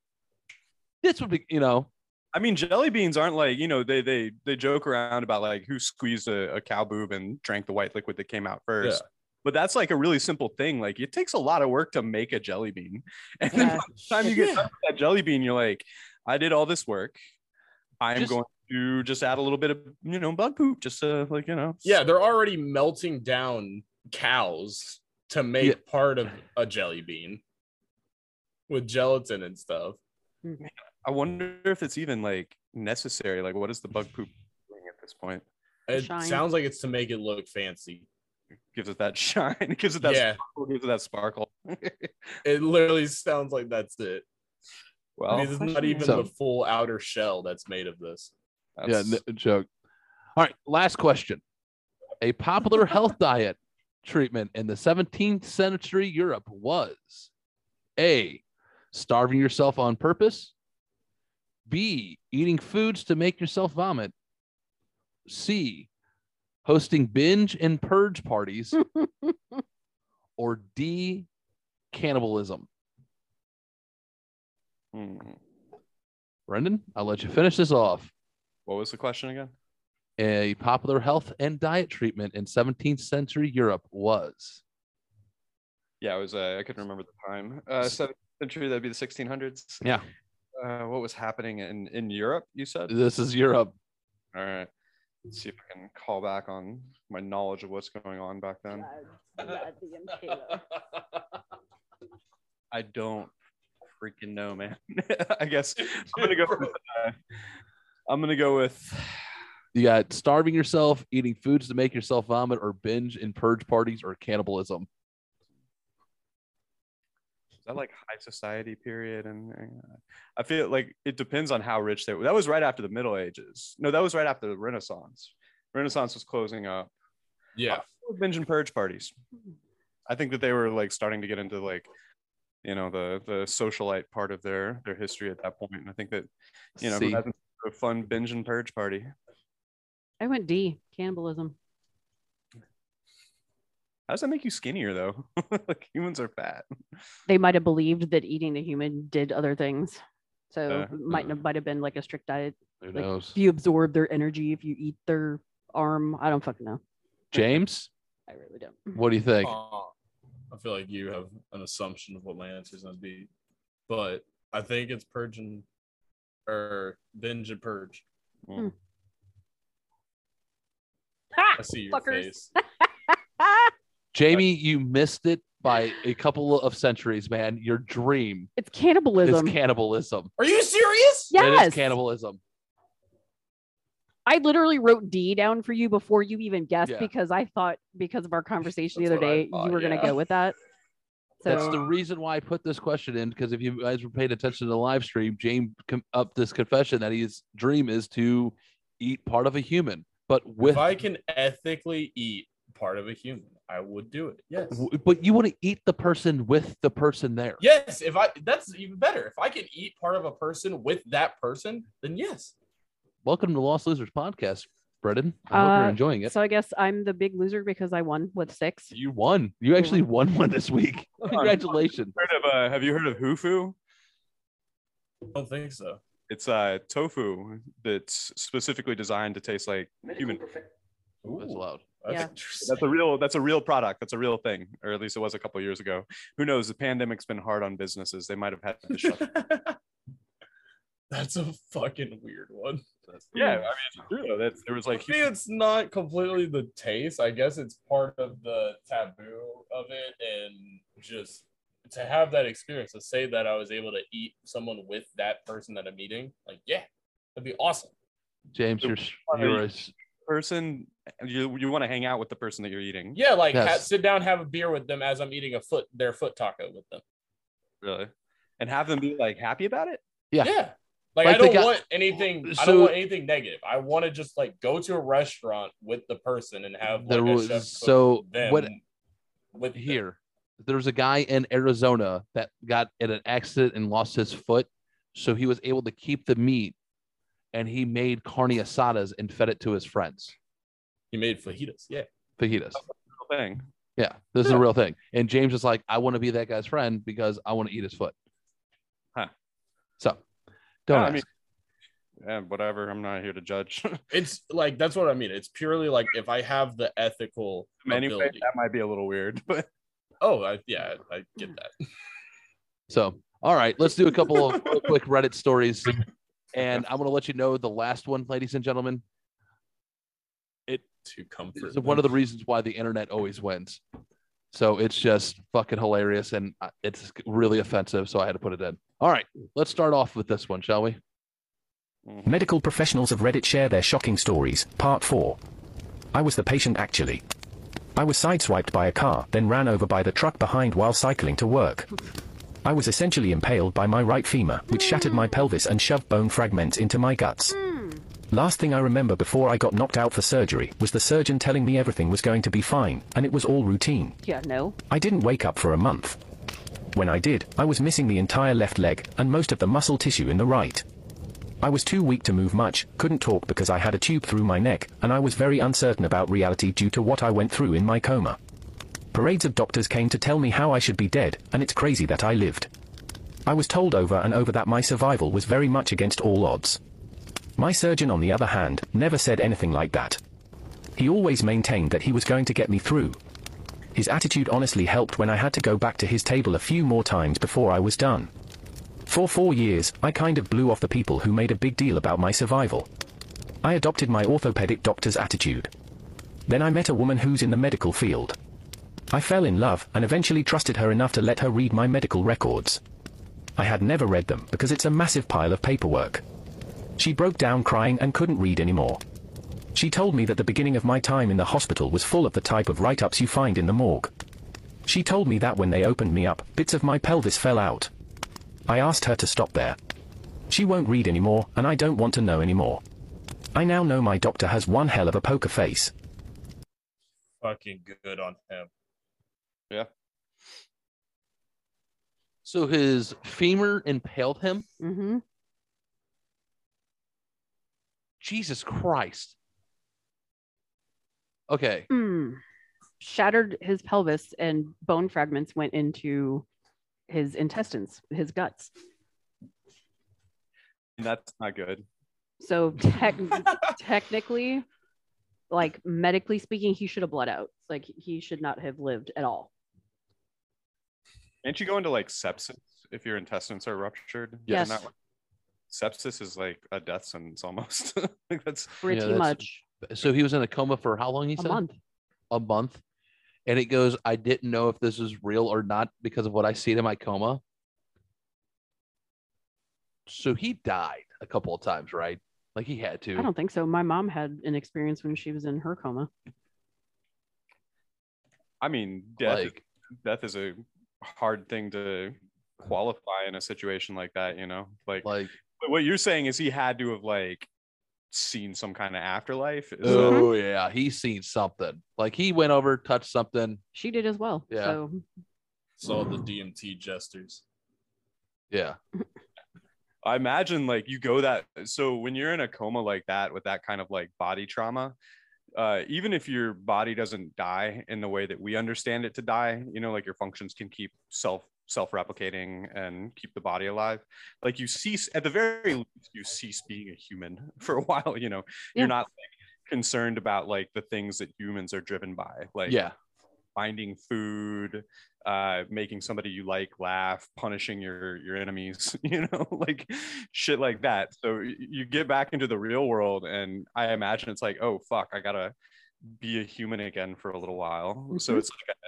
This would be, you know, I mean, jelly beans aren't like you know they they they joke around about like who squeezed a, a cow boob and drank the white liquid that came out first. But that's like a really simple thing. Like it takes a lot of work to make a jelly bean, and then by the time you get Yeah. that jelly bean, you're like, I did all this work. I'm Just- going to just add a little bit of you know bug poop, just to like you know. yeah, they're already melting down cows to make Yeah. part of a jelly bean with gelatin and stuff. Hmm. I wonder if it's even like necessary. Like, what is the bug poop doing at this point? It Shine. sounds like it's to make it look fancy. Gives it that shine. It gives it that yeah, sparkle. Gives it that sparkle. it literally sounds like that's it. well, I mean, it's not even is- the full outer shell that's made of this. yeah, that's- n- joke. All right, last question. A popular health diet treatment in the 17th century Europe was A, starving yourself on purpose, B, eating foods to make yourself vomit, C, hosting binge and purge parties, or D, cannibalism. Hmm. Brendan, I'll let you finish this off. What was the question again? A popular health and diet treatment in 17th century Europe was Yeah, it was. Uh, I couldn't remember the time. Uh, seventh century. That'd be the 1600s. Yeah. Uh, what was happening in in Europe? You said. this is Europe. All right. Let's see if I can call back on my knowledge of what's going on back then. I don't freaking know, man. I guess I'm gonna go. With, uh, I'm gonna go with. You got starving yourself, eating foods to make yourself vomit, or binge and purge parties, or cannibalism. Is that like high society period? And and, uh, I feel like it depends on how rich they were. That was right after the Middle Ages. No, that was right after the Renaissance. Renaissance was closing up. Yeah. binge and purge parties. I think that they were like starting to get into like, you know, the the socialite part of their their history at that point. And I think that you know, who C. hasn't a fun binge and purge party? I went D, cannibalism. How does that make you skinnier though? like humans are fat. They might have believed that eating the human did other things. So Uh, might have might have been like a strict diet. Who Like, knows? If you absorb their energy, if you eat their arm, I don't fucking know. James, I really don't. what do you think? Uh, I feel like you have an assumption of what my answer is going to be, but I think it's purge and or binge and purge. Ha! I see your Fuckers. face. Jamie, you missed it by a couple of centuries, man. Your dream It's cannibalism. is cannibalism. Are you serious? It is yes. cannibalism. I literally wrote D down for you before you even guessed Yeah. because I thought because of our conversation the That's other what I day thought, you were gonna yeah. go with that. So That's the reason why I put this question in because if you guys were paying attention to the live stream, James com- up this confession that his dream is to eat part of a human, but with if I can ethically eat part of a human, I would do it. Yes. but you want to eat the person with the person there. Yes, if I that's even better. If I can eat part of a person with that person, then yes. Welcome to Lost Losers podcast, Brendan. I hope Uh, you're enjoying it. so I guess I'm the big loser because I won with six. you won. You actually won one this week. Congratulations. Heard of, uh, have you heard of Hufu? I don't think so. It's uh, tofu that's specifically designed to taste like human. That's Ooh, loud. That's Yeah. That's a real. That's a real product. That's a real thing, or at least it was a couple years ago. Who knows? The pandemic's been hard on businesses. They might have had to shut. That's a fucking weird one. yeah, I mean, it's true though. That's there was I like think it's not completely the taste. I guess it's part of the taboo of it, and just to have that experience to say that I was able to eat someone with that person that I'm eating, like yeah, that'd be awesome. James, you're you're a, person. You you want to hang out with the person that you're eating. Yeah, like ha- sit down, have a beer with them as I'm eating a foot their foot taco with them. Really, and have them be like happy about it. Yeah. Yeah. Like, Like I don't guy- want anything. I don't want anything negative. I want to just like go to a restaurant with the person and have like There a was- cook so them what- with them. here. There's a guy in Arizona that got in an accident and lost his foot. So he was able to keep the meat and he made carne asadas and fed it to his friends. He made fajitas. Yeah. Fajitas. Real Thing. Yeah, this is a real thing. And James is like, I want to be that guy's friend because I want to eat his foot. Huh. So don't Yeah, I mean, yeah, whatever. I'm not here to judge. It's like that's what I mean. It's purely like if I have the ethical anyway, ability. that might be a little weird, but Oh, I, yeah, I get that. So, all right, let's do a couple of quick Reddit stories. And I'm going to let you know the last one, ladies and gentlemen. To comfort. is one of the reasons why the internet always wins. So it's just fucking hilarious and uh, it's really offensive. So I had to put it in. All right, let's start off with this one, shall we? Medical professionals of Reddit share their shocking stories. Part 4. I was the patient actually. I was sideswiped by a car, then ran over by the truck behind while cycling to work. I was essentially impaled by my right femur, which shattered my pelvis and shoved bone fragments into my guts. Last thing I remember before I got knocked out for surgery was the surgeon telling me everything was going to be fine, and it was all routine. Yeah, no. I didn't wake up for a month. When I did, I was missing the entire left leg and most of the muscle tissue in the right. I was too weak to move much, couldn't talk because I had a tube through my neck, and I was very uncertain about reality due to what I went through in my coma. Parades of doctors came to tell me how I should be dead, and it's crazy that I lived. I was told over and over that my survival was very much against all odds. My surgeon, on the other hand, never said anything like that. He always maintained that he was going to get me through. His attitude honestly helped when I had to go back to his table a few more times before I was done. For four years, I kind of blew off the people who made a big deal about my survival. I adopted my orthopedic doctor's attitude. Then I met a woman who's in the medical field. I fell in love and eventually trusted her enough to let her read my medical records. I had never read them because it's a massive pile of paperwork. She broke down crying and couldn't read anymore. She told me that the beginning of my time in the hospital was full of the type of write-ups you find in the morgue. She told me that when they opened me up, bits of my pelvis fell out. I asked her to stop there. She won't read anymore, and I don't want to know anymore. I now know my doctor has one hell of a poker face. Fucking good on him. Yeah. So his femur impaled him. Mm-hmm. Jesus Christ. Okay. Mm. Shattered his pelvis and bone fragments went into his intestines, his guts. That's not good. So tech technically, like medically speaking, he should have bled out. Like he should not have lived at all. Can't you go into like sepsis if your intestines are ruptured? Yes. Isn't that what- sepsis is like a death sentence almost. like that's Pretty that's- much So he was in a coma for how long? He a said month. a month. and it goes, I didn't know if this was real or not because of what I see in my coma. So he died a couple of times, right? Like he had to. I don't think so. My mom had an experience when she was in her coma. I mean, death is- like death is a hard thing to qualify in a situation like that. You know, like like But what you're saying is he had to have like seen some kind of afterlife. Is that- oh yeah, he's seen something. Like he went over, touched something. She did as well. Yeah. So Saw the DMT jesters. Yeah. I imagine like you go that so when you're in a coma like that with that kind of like body trauma, uh, even if your body doesn't die in the way that we understand it to die, you know, like your functions can keep self self-replicating and keep the body alive. Like you cease at the very least, you cease being a human for a while, you know. Yeah. You're not like, concerned about like the things that humans are driven by. Like yeah. finding food uh making somebody you like laugh punishing your your enemies you know like shit like that so you get back into the real world and i imagine it's like oh fuck i gotta be a human again for a little while so Mhm. it's like a,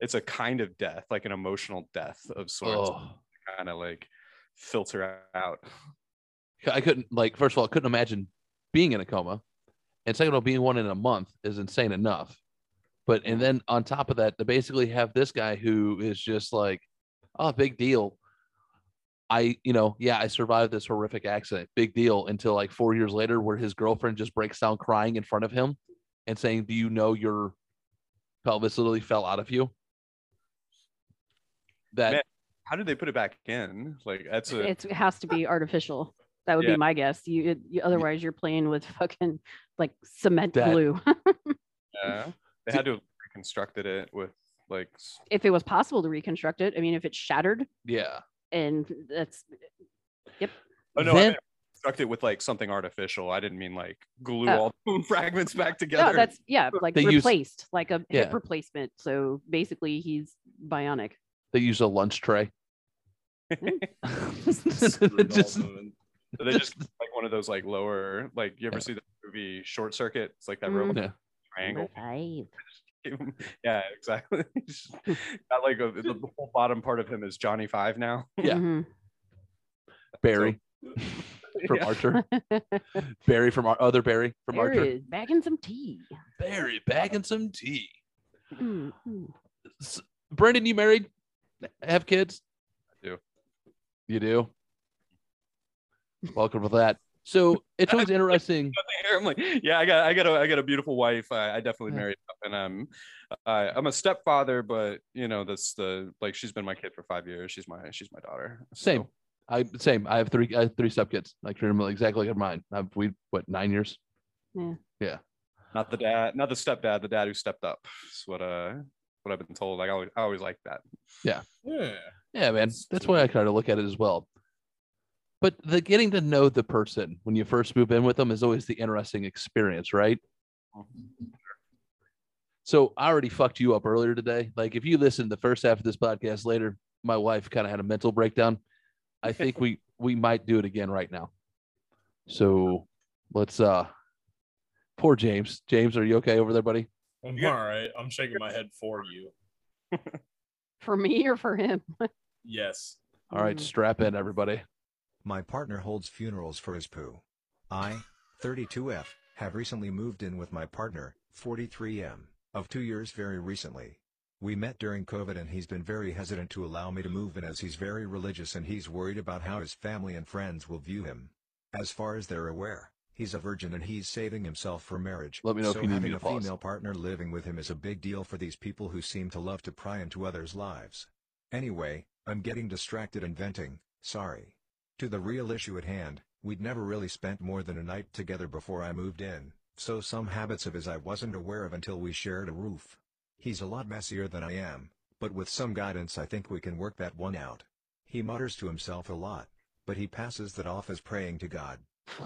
it's a kind of death like an emotional death of sorts Oh, kind of like filter out I couldn't like first of all, I couldn't imagine being in a coma. And second of all, being one in a month is insane enough. But and then on top of that, to basically have this guy who is just like, oh, big deal. I, you know, yeah, I survived this horrific accident. Big deal until like four years later, where his girlfriend just breaks down crying in front of him and saying, Do you know your pelvis literally fell out of you? That Man, how did they put it back in like that's a it has to be artificial. That would Yeah. be my guess. You, it- you otherwise you're playing with fucking like cement That- glue. yeah they had to have reconstructed it with like if it was possible to reconstruct it, I mean, if it's shattered yeah. and that's yep Oh no, Then- I meant construct it with like something artificial. I didn't mean like glue Oh. all the fragments back together. no, that's yeah, like They use- replaced, like a Yeah. hip replacement. So basically, he's bionic. They use a lunch tray. Screwed Just- all moving. So they just like one of those like lower like you ever Yeah. see the movie Short Circuit? It's like that Mhm. robot Yeah. triangle. Five. yeah, exactly. Just Got like a, the whole bottom part of him is Johnny Five now. Yeah. Mhm. Barry from Yeah. Archer. Barry from our other Barry from There Archer. it is, bagging some tea. Barry bagging some tea. Mm, mm. S- Brendan, you married? Have kids? I do. You do. Welcome for that. So it's always interesting. I'm like, yeah, I got, I got a, I got a beautiful wife. I, I definitely Yeah. married, up, and I'm, I, I'm a stepfather, but you know, that's the like, she's been my kid for five years. She's my, she's my daughter. Same. I same. I have three. I have three stepkids. Like treat them exactly like mine. I've, we what nine years? Yeah. Yeah. Not the dad, not the stepdad, the dad who stepped up. Is what, uh, what I've been told. Like, I always, I always like that. Yeah. Yeah, man. That's why I kind of look at it as well. But the getting to know the person when you first move in with them is always the interesting experience, right? So I already fucked you up earlier today. Like if you listen to the first half of this podcast later, my wife kind of had a mental breakdown. I think we we might do it again right now. So let's uh poor James. James, are you okay over there, buddy? I'm all right. I'm shaking my head for you. For me or for him? Yes. All right, Mm. strap in, everybody. My partner holds funerals for his poo. I, 32F, have recently moved in with my partner, 43M, of two years very recently. We met during COVID and he's been very hesitant to allow me to move in as he's very religious and he's worried about how his family and friends will view him. As far as they're aware, he's a virgin and he's saving himself for marriage. Let me know if you need me having to a pause. female partner living with him is a big deal for these people who seem to love to pry into others' lives. Anyway, I'm getting distracted and venting, sorry. To the real issue at hand, we'd never really spent more than a night together before I moved in, so some habits of his I wasn't aware of until we shared a roof. He's a lot messier than I am, but with some guidance I think we can work that one out. He mutters to himself a lot, but he passes that off as praying to God.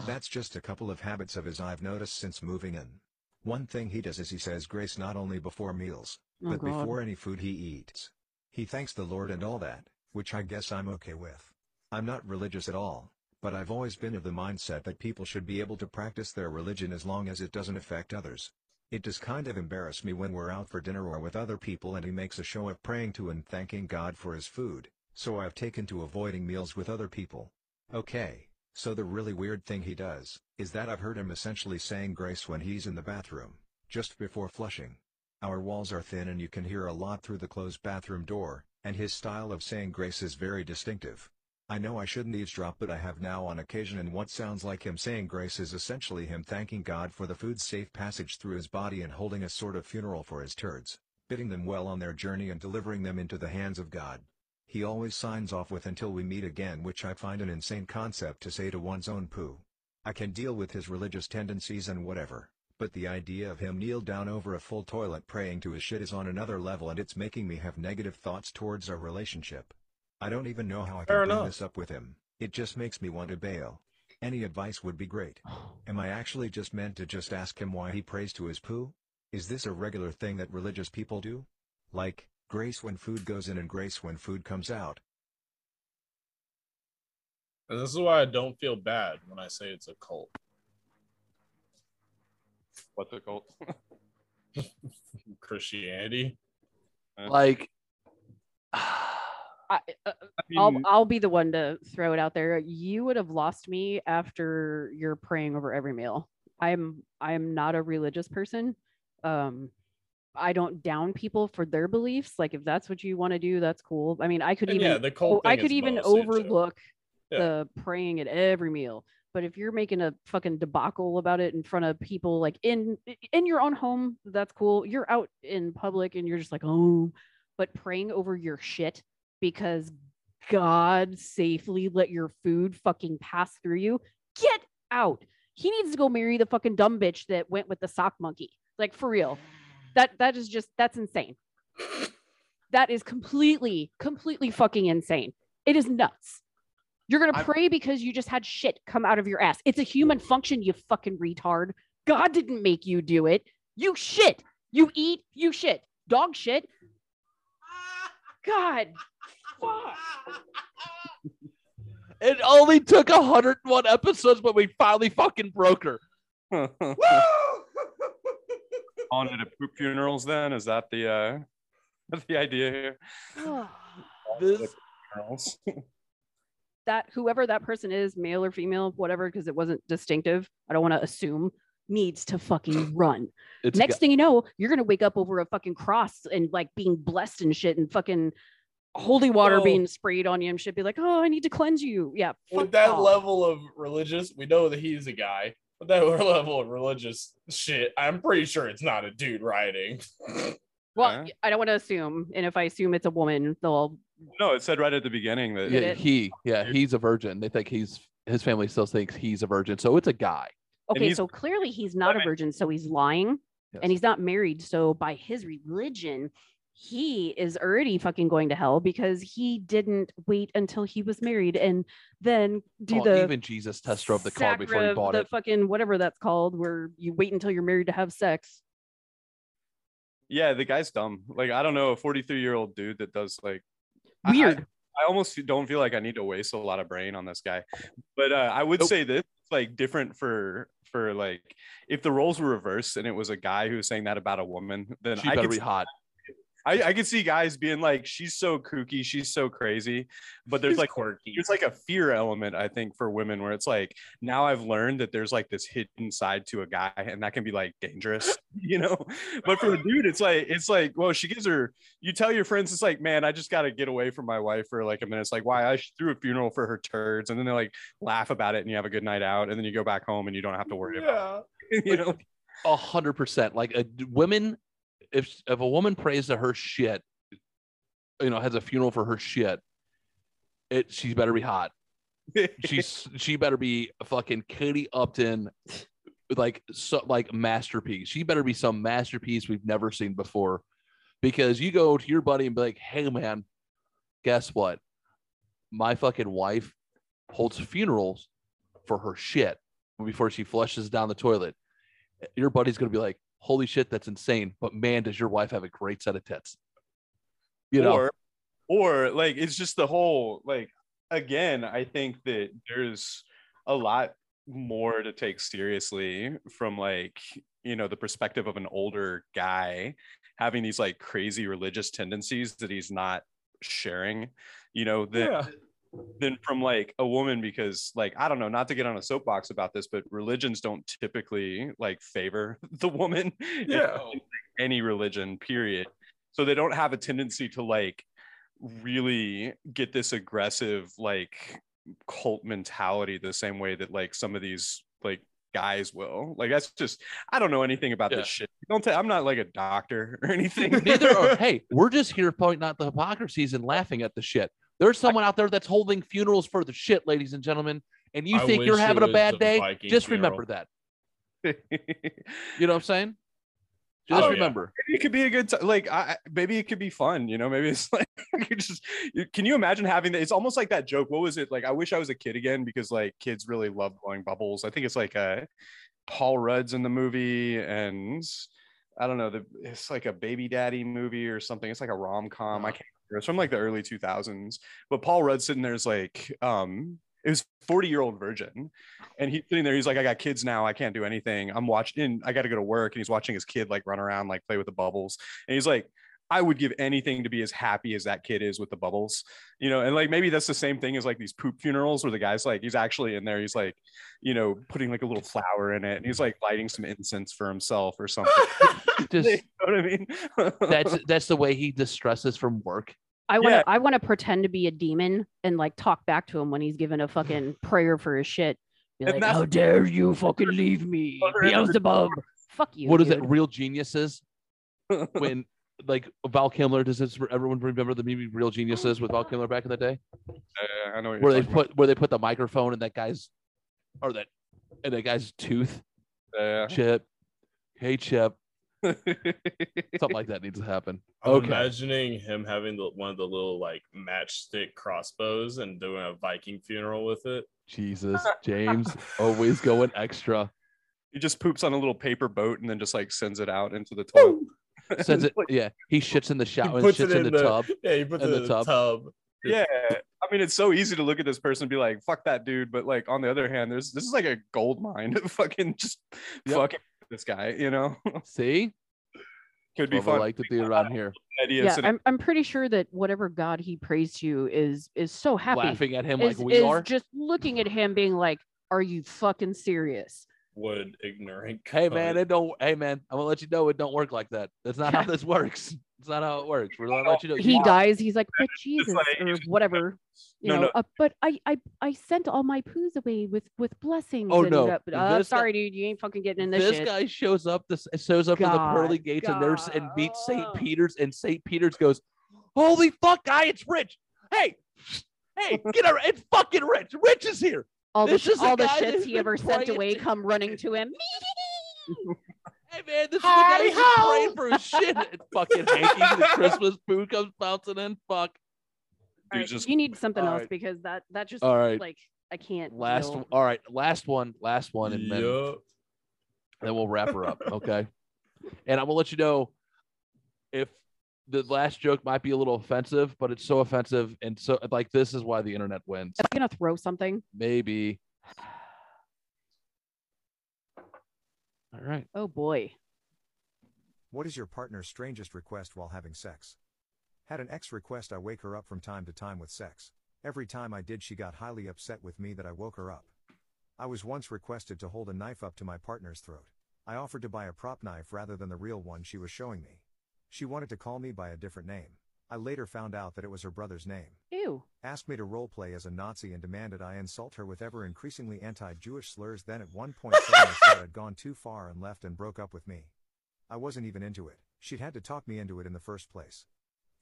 That's just a couple of habits of his I've noticed since moving in. One thing he does is he says grace not only before meals, Oh, but God. before any food he eats. He thanks the Lord and all that, which I guess I'm okay with. I'm not religious at all, but I've always been of the mindset that people should be able to practice their religion as long as it doesn't affect others. It does kind of embarrass me when we're out for dinner or with other people and he makes a show of praying to and thanking God for his food, so I've taken to avoiding meals with other people. Okay, so the really weird thing he does, is that I've heard him essentially saying grace when he's in the bathroom, just before flushing. Our walls are thin and you can hear a lot through the closed bathroom door, and his style of saying grace is very distinctive. I know I shouldn't eavesdrop but I have now on occasion and what sounds like him saying grace is essentially him thanking God for the food's safe passage through his body and holding a sort of funeral for his turds, bidding them well on their journey and delivering them into the hands of God. He always signs off with until we meet again which I find an insane concept to say to one's own poo. I can deal with his religious tendencies and whatever, but the idea of him kneel down over a full toilet praying to his shit is on another level and it's making me have negative thoughts towards our relationship. I don't even know how I can Fair bring enough. this up with him. It just makes me want to bail. Any advice would be great. Am I actually just meant to just ask him why he prays to his poo? Is this a regular thing that religious people do? Like, grace when food goes in and grace when food comes out. And this is why I don't feel bad when I say it's a cult. What's a cult? Christianity. Like, I, uh, I I'll I'll be the one to throw it out there. You would have lost me after you're praying over every meal. I'm I'm not a religious person. Um, I don't down people for their beliefs. Like if that's what you want to do, that's cool. I mean, I could And even yeah, the cult oh, I could even mostly a joke. overlook Yeah. the praying at every meal. But if you're making a fucking debacle about it in front of people, like in in your own home, that's cool. You're out in public and you're just like, oh, but praying over your shit because God safely let your food fucking pass through you. Get out. He needs to go marry the fucking dumb bitch that went with the sock monkey. Like for real. That that is just that's insane. That is completely, completely fucking insane. It is nuts. You're gonna I'm- pray because you just had shit come out of your ass. It's a human function, you fucking retard. God didn't make you do it. You shit. You eat, you shit. Dog shit. God. Fuck. it only took 101 episodes, but we finally fucking broke her. on to poop funerals then is that the uh the idea here This funerals that whoever that person is, male or female, whatever, because it wasn't distinctive. I don't want to assume needs to fucking run. it's Next got- thing you know, you're gonna wake up over a fucking cross and like being blessed and shit and fucking holy water Well- being sprayed on you and shit. Be like, oh, I need to cleanse you. Yeah. With that off. level of religious, we know that he's a guy. With that level of religious shit, I'm pretty sure it's not a dude rioting. Well, Yeah. I don't want to assume, and if I assume it's a woman, they'll. no it said right at the beginning that yeah, he yeah he's a virgin. They think he's his family still thinks he's a virgin, so it's a guy. Okay, so clearly he's not a virgin, so he's lying, Yes. and he's not married. So by his religion, he is already fucking going to hell because he didn't wait until he was married and then do Well, the even Jesus test drove the car before he bought the it. fucking whatever that's called, where you wait until you're married to have sex. yeah the guy's dumb like i don't know a 43 year old dude that does like I- I- Weird. I almost don't feel like I need to waste a lot of brain on this guy. But uh, I would Nope. say this like different for for like if the roles were reversed and it was a guy who was saying that about a woman, then She I better could be hot. I, I could see guys being like, she's so kooky, she's so crazy. But there's He's like quirky. there's like a fear element, I think, for women where it's like now I've learned that there's like this hidden side to a guy, and that can be like dangerous, you know. But for a dude, it's like it's like, well, she gives her you tell your friends, it's like, man, I just gotta get away from my wife for like a minute. It's like, why I threw a funeral for her turds, and then they like laugh about it and you have a good night out, and then you go back home and you don't have to worry about it. You know, A hundred percent. Like a women, if if a woman prays to her shit, you know, has a funeral for her shit, it she better be hot. She's she better be fucking Katie Upton, like so like masterpiece. She better be some masterpiece we've never seen before, because you go to your buddy and be like, "Hey man, guess what? My fucking wife holds funerals for her shit before she flushes down the toilet." Your buddy's gonna be like, "Holy shit, that's insane!" But man, does your wife have a great set of tits? You know, or or like it's just the whole like again i think that there's a lot more to take seriously from like you know the perspective of an older guy having these like crazy religious tendencies that he's not sharing you know than, Yeah. Than from like a woman because like i don't know not to get on a soapbox about this but religions don't typically like favor the woman Yeah. in, any religion period so they don't have a tendency to like really get this aggressive like cult mentality the same way that like some of these like guys will like that's just i don't know anything about Yeah. this shit don't i i'm not like a doctor or anything Neither are. Hey, we're just here pointing out the hypocrisies and laughing at the shit. There's someone out there that's holding funerals for the shit, ladies and gentlemen, and you I think you're having a bad day. Viking Just funeral. remember that. You know what I'm saying? Just Oh, yeah. remember. maybe it could be a good time. Like, I, I- maybe it could be fun. You know, maybe it's like you just. You, can you imagine having that? It's almost like that joke. What was it? Like, I wish I was a kid again because like kids really love blowing bubbles. I think it's like uh Paul Rudd's in the movie, and I don't know. The it's like a baby daddy movie or something. It's like a rom com. I can't remember. It's from like the early two thousands. But Paul Rudd sitting there is like, um, it was 40 year old virgin and he's sitting there he's like i got kids now i can't do anything i'm watching i got to go to work and he's watching his kid like run around like play with the bubbles and he's like i would give anything to be as happy as that kid is with the bubbles you know and like maybe that's the same thing as like these poop funerals where the guy's like he's actually in there he's like you know putting like a little flower in it and he's like lighting some incense for himself or something Just you know what i mean that's that's the way he distresses from work. I want to Yeah. I want to pretend to be a demon and like talk back to him when he's giving a fucking prayer for his shit. Be like, how dare you fucking leave me, Beelzebub? Fuck you. what is dude. it? Real geniuses. When like Val Kilmer, does this everyone remember the movie Real Geniuses with Val Kilmer back in the day? Uh, i know what you're Where they talking about. put where they put the microphone in that guy's or that in that guy's tooth. Yeah. Chip. Hey Chip. Something like that needs to happen. I'm Okay. imagining him having the, one of the little like matchstick crossbows and doing a Viking funeral with it. Jesus, James, always going extra. he just poops on a little paper boat and then just like sends it out into the toilet Sends it, yeah. He shits in the shower and shits it in, the, tub. Yeah, he puts in it the in tub. tub. yeah i mean it's so easy to look at this person and be like fuck that dude but like on the other hand there's this is like a gold mine fucking just Yep. fucking this guy you know See, could be what I fun like to do around here. idea Yeah, I'm I'm pretty sure that whatever God he prays to is is so happy. Laughing at him is, like we is are. just looking at him being like, Are you fucking serious? Would ignorant. Hey man, cunt. it don't. Hey man, I'm gonna let you know it don't work like that. That's not how this works. It's not how it works. We're gonna let you know. He you- dies, he's like, But Jesus like- or whatever. You No, know, no. Uh, but I, I I sent all my poos away with with blessings. Oh, and, no. uh, uh, This guy- sorry, dude, you ain't fucking getting in this, This shit. guy shows up. This shows up to the pearly God, gates and there's and meets Saint Peter's and Saint Peter's goes, "Holy fuck, guy, it's Rich. Hey, hey, get her. It's fucking Rich. Rich is here. all the this is the all the guy shits he ever sent away to- come running to him. Hey man, this is the guy who's been praying for his shit. It's fucking Hankey. The Christmas food comes bouncing in. Fuck. All Dude, just you need something else right. because that that just All right. like I can't. Last. deal. All right. Last one. Last one, and then Yup. then we'll wrap her up. Okay. and I will let you know if the last joke might be a little offensive, but it's so offensive and so like this is why the internet wins. Am I gonna throw something? Maybe. All right. Oh boy. What is your partner's strangest request while having sex? Had an ex request I wake her up from time to time with sex. Every time I did, she got highly upset with me that I woke her up. I was once requested to hold a knife up to my partner's throat. I offered to buy a prop knife rather than the real one she was showing me. She wanted to call me by a different name. I later found out that it was her brother's name. Ew. Asked me to roleplay as a Nazi and demanded I insult her with ever increasingly anti Jewish slurs. Then at one point said I said I'd gone too far and left and broke up with me. I wasn't even into it, she'd had to talk me into it in the first place.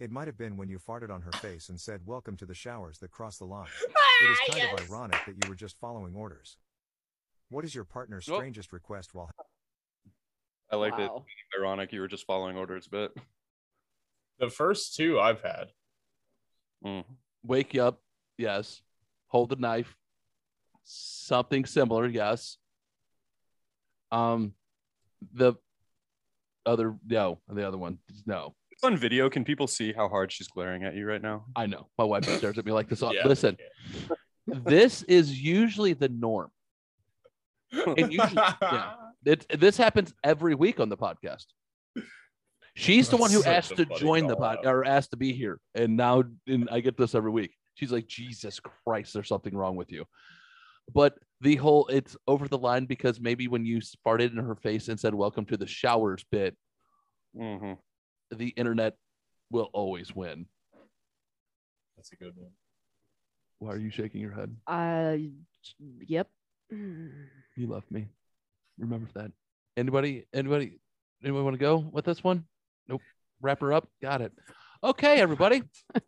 It might have been when you farted on her face and said, Welcome to the showers that cross the line. It is kind of ironic that you were just following orders. What is your partner's Oh. strangest request while i like that Wow. ironic you were just following orders but The first two I've had. mm. Wake you up. Yes. Hold the knife. Something similar. Yes. Um, the other no, the other one no. It's on video can people see how hard she's glaring at you right now I know. My wife stares at me like this. Yeah, Listen, this is usually the norm. And usually, yeah. It this happens every week on the podcast. She's the one who asked to join the call pod or asked to be here, and now and I get this every week. She's like, Jesus Christ, there's something wrong with you. But the whole it's over the line because maybe when you farted in her face and said "Welcome to the showers" bit, hmm the internet will always win. That's a good one. Why are you shaking your head? Uh, yep. You love me. Remember that. Anybody? Anybody? Anyone want to go with this one? Nope. Wrap her up. Got it. Okay, everybody.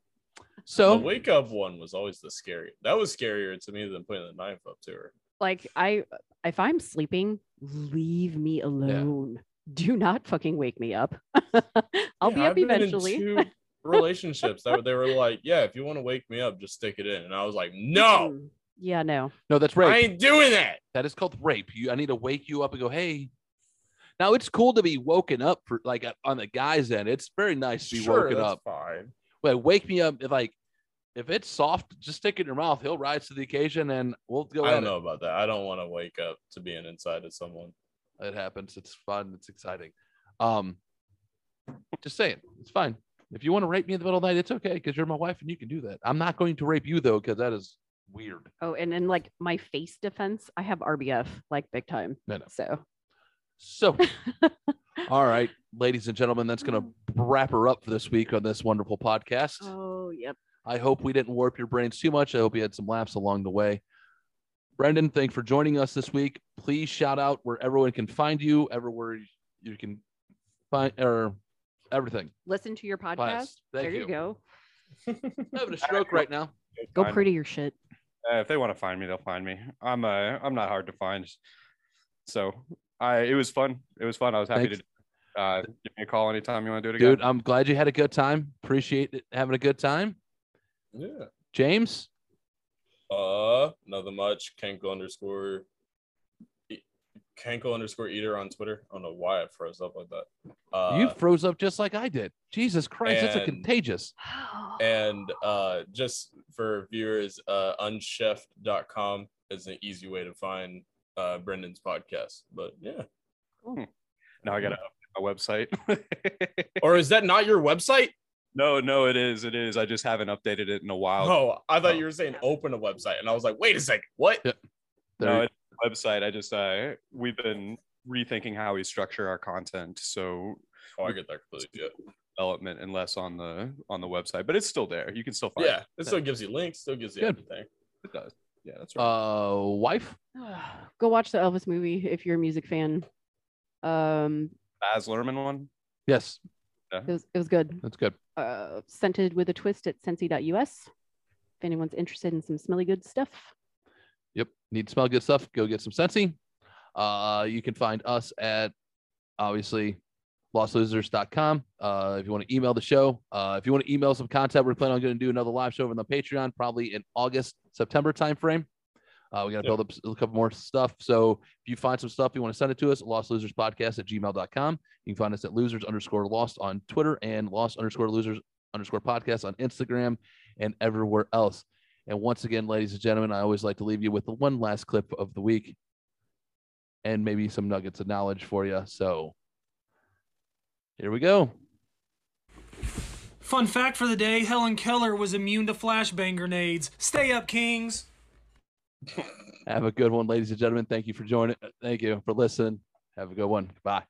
So the wake up one was always the scary. That was scarier to me than putting the knife up to her. Like I, if I'm sleeping, leave me alone. Do not fucking wake me up. I'll be Yeah, up I've been in eventually. two relationships that they were like, "Yeah, if you want to wake me up, just stick it in," and I was like, "No, Yeah, no. no, that's rape. I ain't doing that." That is called rape. You, I need to wake you up and go, hey. Now it's cool to be woken up for like on the guy's end. It's very nice to be Sure, woken that's up. Fine. But wake me up if like if it's soft, just stick it in your mouth. He'll rise to the occasion, and we'll go. I don't it. know about that. I don't want to wake up to being inside of someone. It happens. It's fun. It's exciting. Um, just saying, it's fine. If you want to rape me in the middle of the night, it's okay because you're my wife and you can do that. I'm not going to rape you though because that is weird. Oh, and then like my face defense, I have RBF like big time. No, no. So So, all right, ladies and gentlemen, that's going to wrap her up for this week on this wonderful podcast. Oh, yep. I hope we didn't warp your brains too much. I hope you had some laughs along the way. Brendan, thanks for joining us this week. Please shout out where everyone can find you, everywhere you can find or everything. Listen to your podcast. Thank there you, you. go. I'm having a stroke right now. Go pretty your shit. Uh, if they want to find me, they'll find me. I'm uh, I'm not hard to find. So I it was fun. It was fun. I was happy Thanks. to uh, give me a call anytime you want to do it again. Dude, I'm glad you had a good time. Appreciate it, having a good time. Yeah. James, Uh, nothing much. Kenko underscore. Kenko underscore eater on Twitter. I don't know why I froze up like that. Uh, you froze up just like I did. Jesus Christ, that's a contagious. and uh, just for viewers, uh, unchef.com is an easy way to find uh, Brendan's podcast. But yeah. now I gotta update my website. Or is that not your website? no, no, it is. It is. I just haven't updated it in a while. Oh, I thought Oh. you were saying open a website, and I was like, wait a second, what? Yeah. no, it's a website. I just uh, we've been rethinking how we structure our content. So Oh, I get that completely. Yeah, development and less on the on the website, but it's still there. You can still find yeah. it. It still gives you links, still gives you Good. everything. It does. Yeah, that's right. uh, wife. Go watch the Elvis movie if you're a music fan. Um, Baz Luhrmann one. Yes, it was it was good. that's good. Uh, scented with a twist at Scentsy.us. If anyone's interested in some smelly good stuff. Yep. Need to smell good stuff. Go get some Scentsy. Uh, you can find us at obviously lostlosers.com. Uh, if you want to email the show, uh, if you want to email some content, we're planning on going to do another live show over on the Patreon probably in August, September timeframe. Uh, we got to Yep. build up a couple more stuff. So if you find some stuff you want to send it to us, lostloserspodcast at gmail.com. You can find us at losers underscore lost on Twitter and lost underscore losers underscore podcast on Instagram and everywhere else. And once again, ladies and gentlemen, I always like to leave you with the one last clip of the week and maybe some nuggets of knowledge for you. So here we go. Fun fact for the day Helen Keller was immune to flashbang grenades. Stay up, Kings. Have a good one, ladies and gentlemen. Thank you for joining. Thank you for listening. Have a good one. Bye.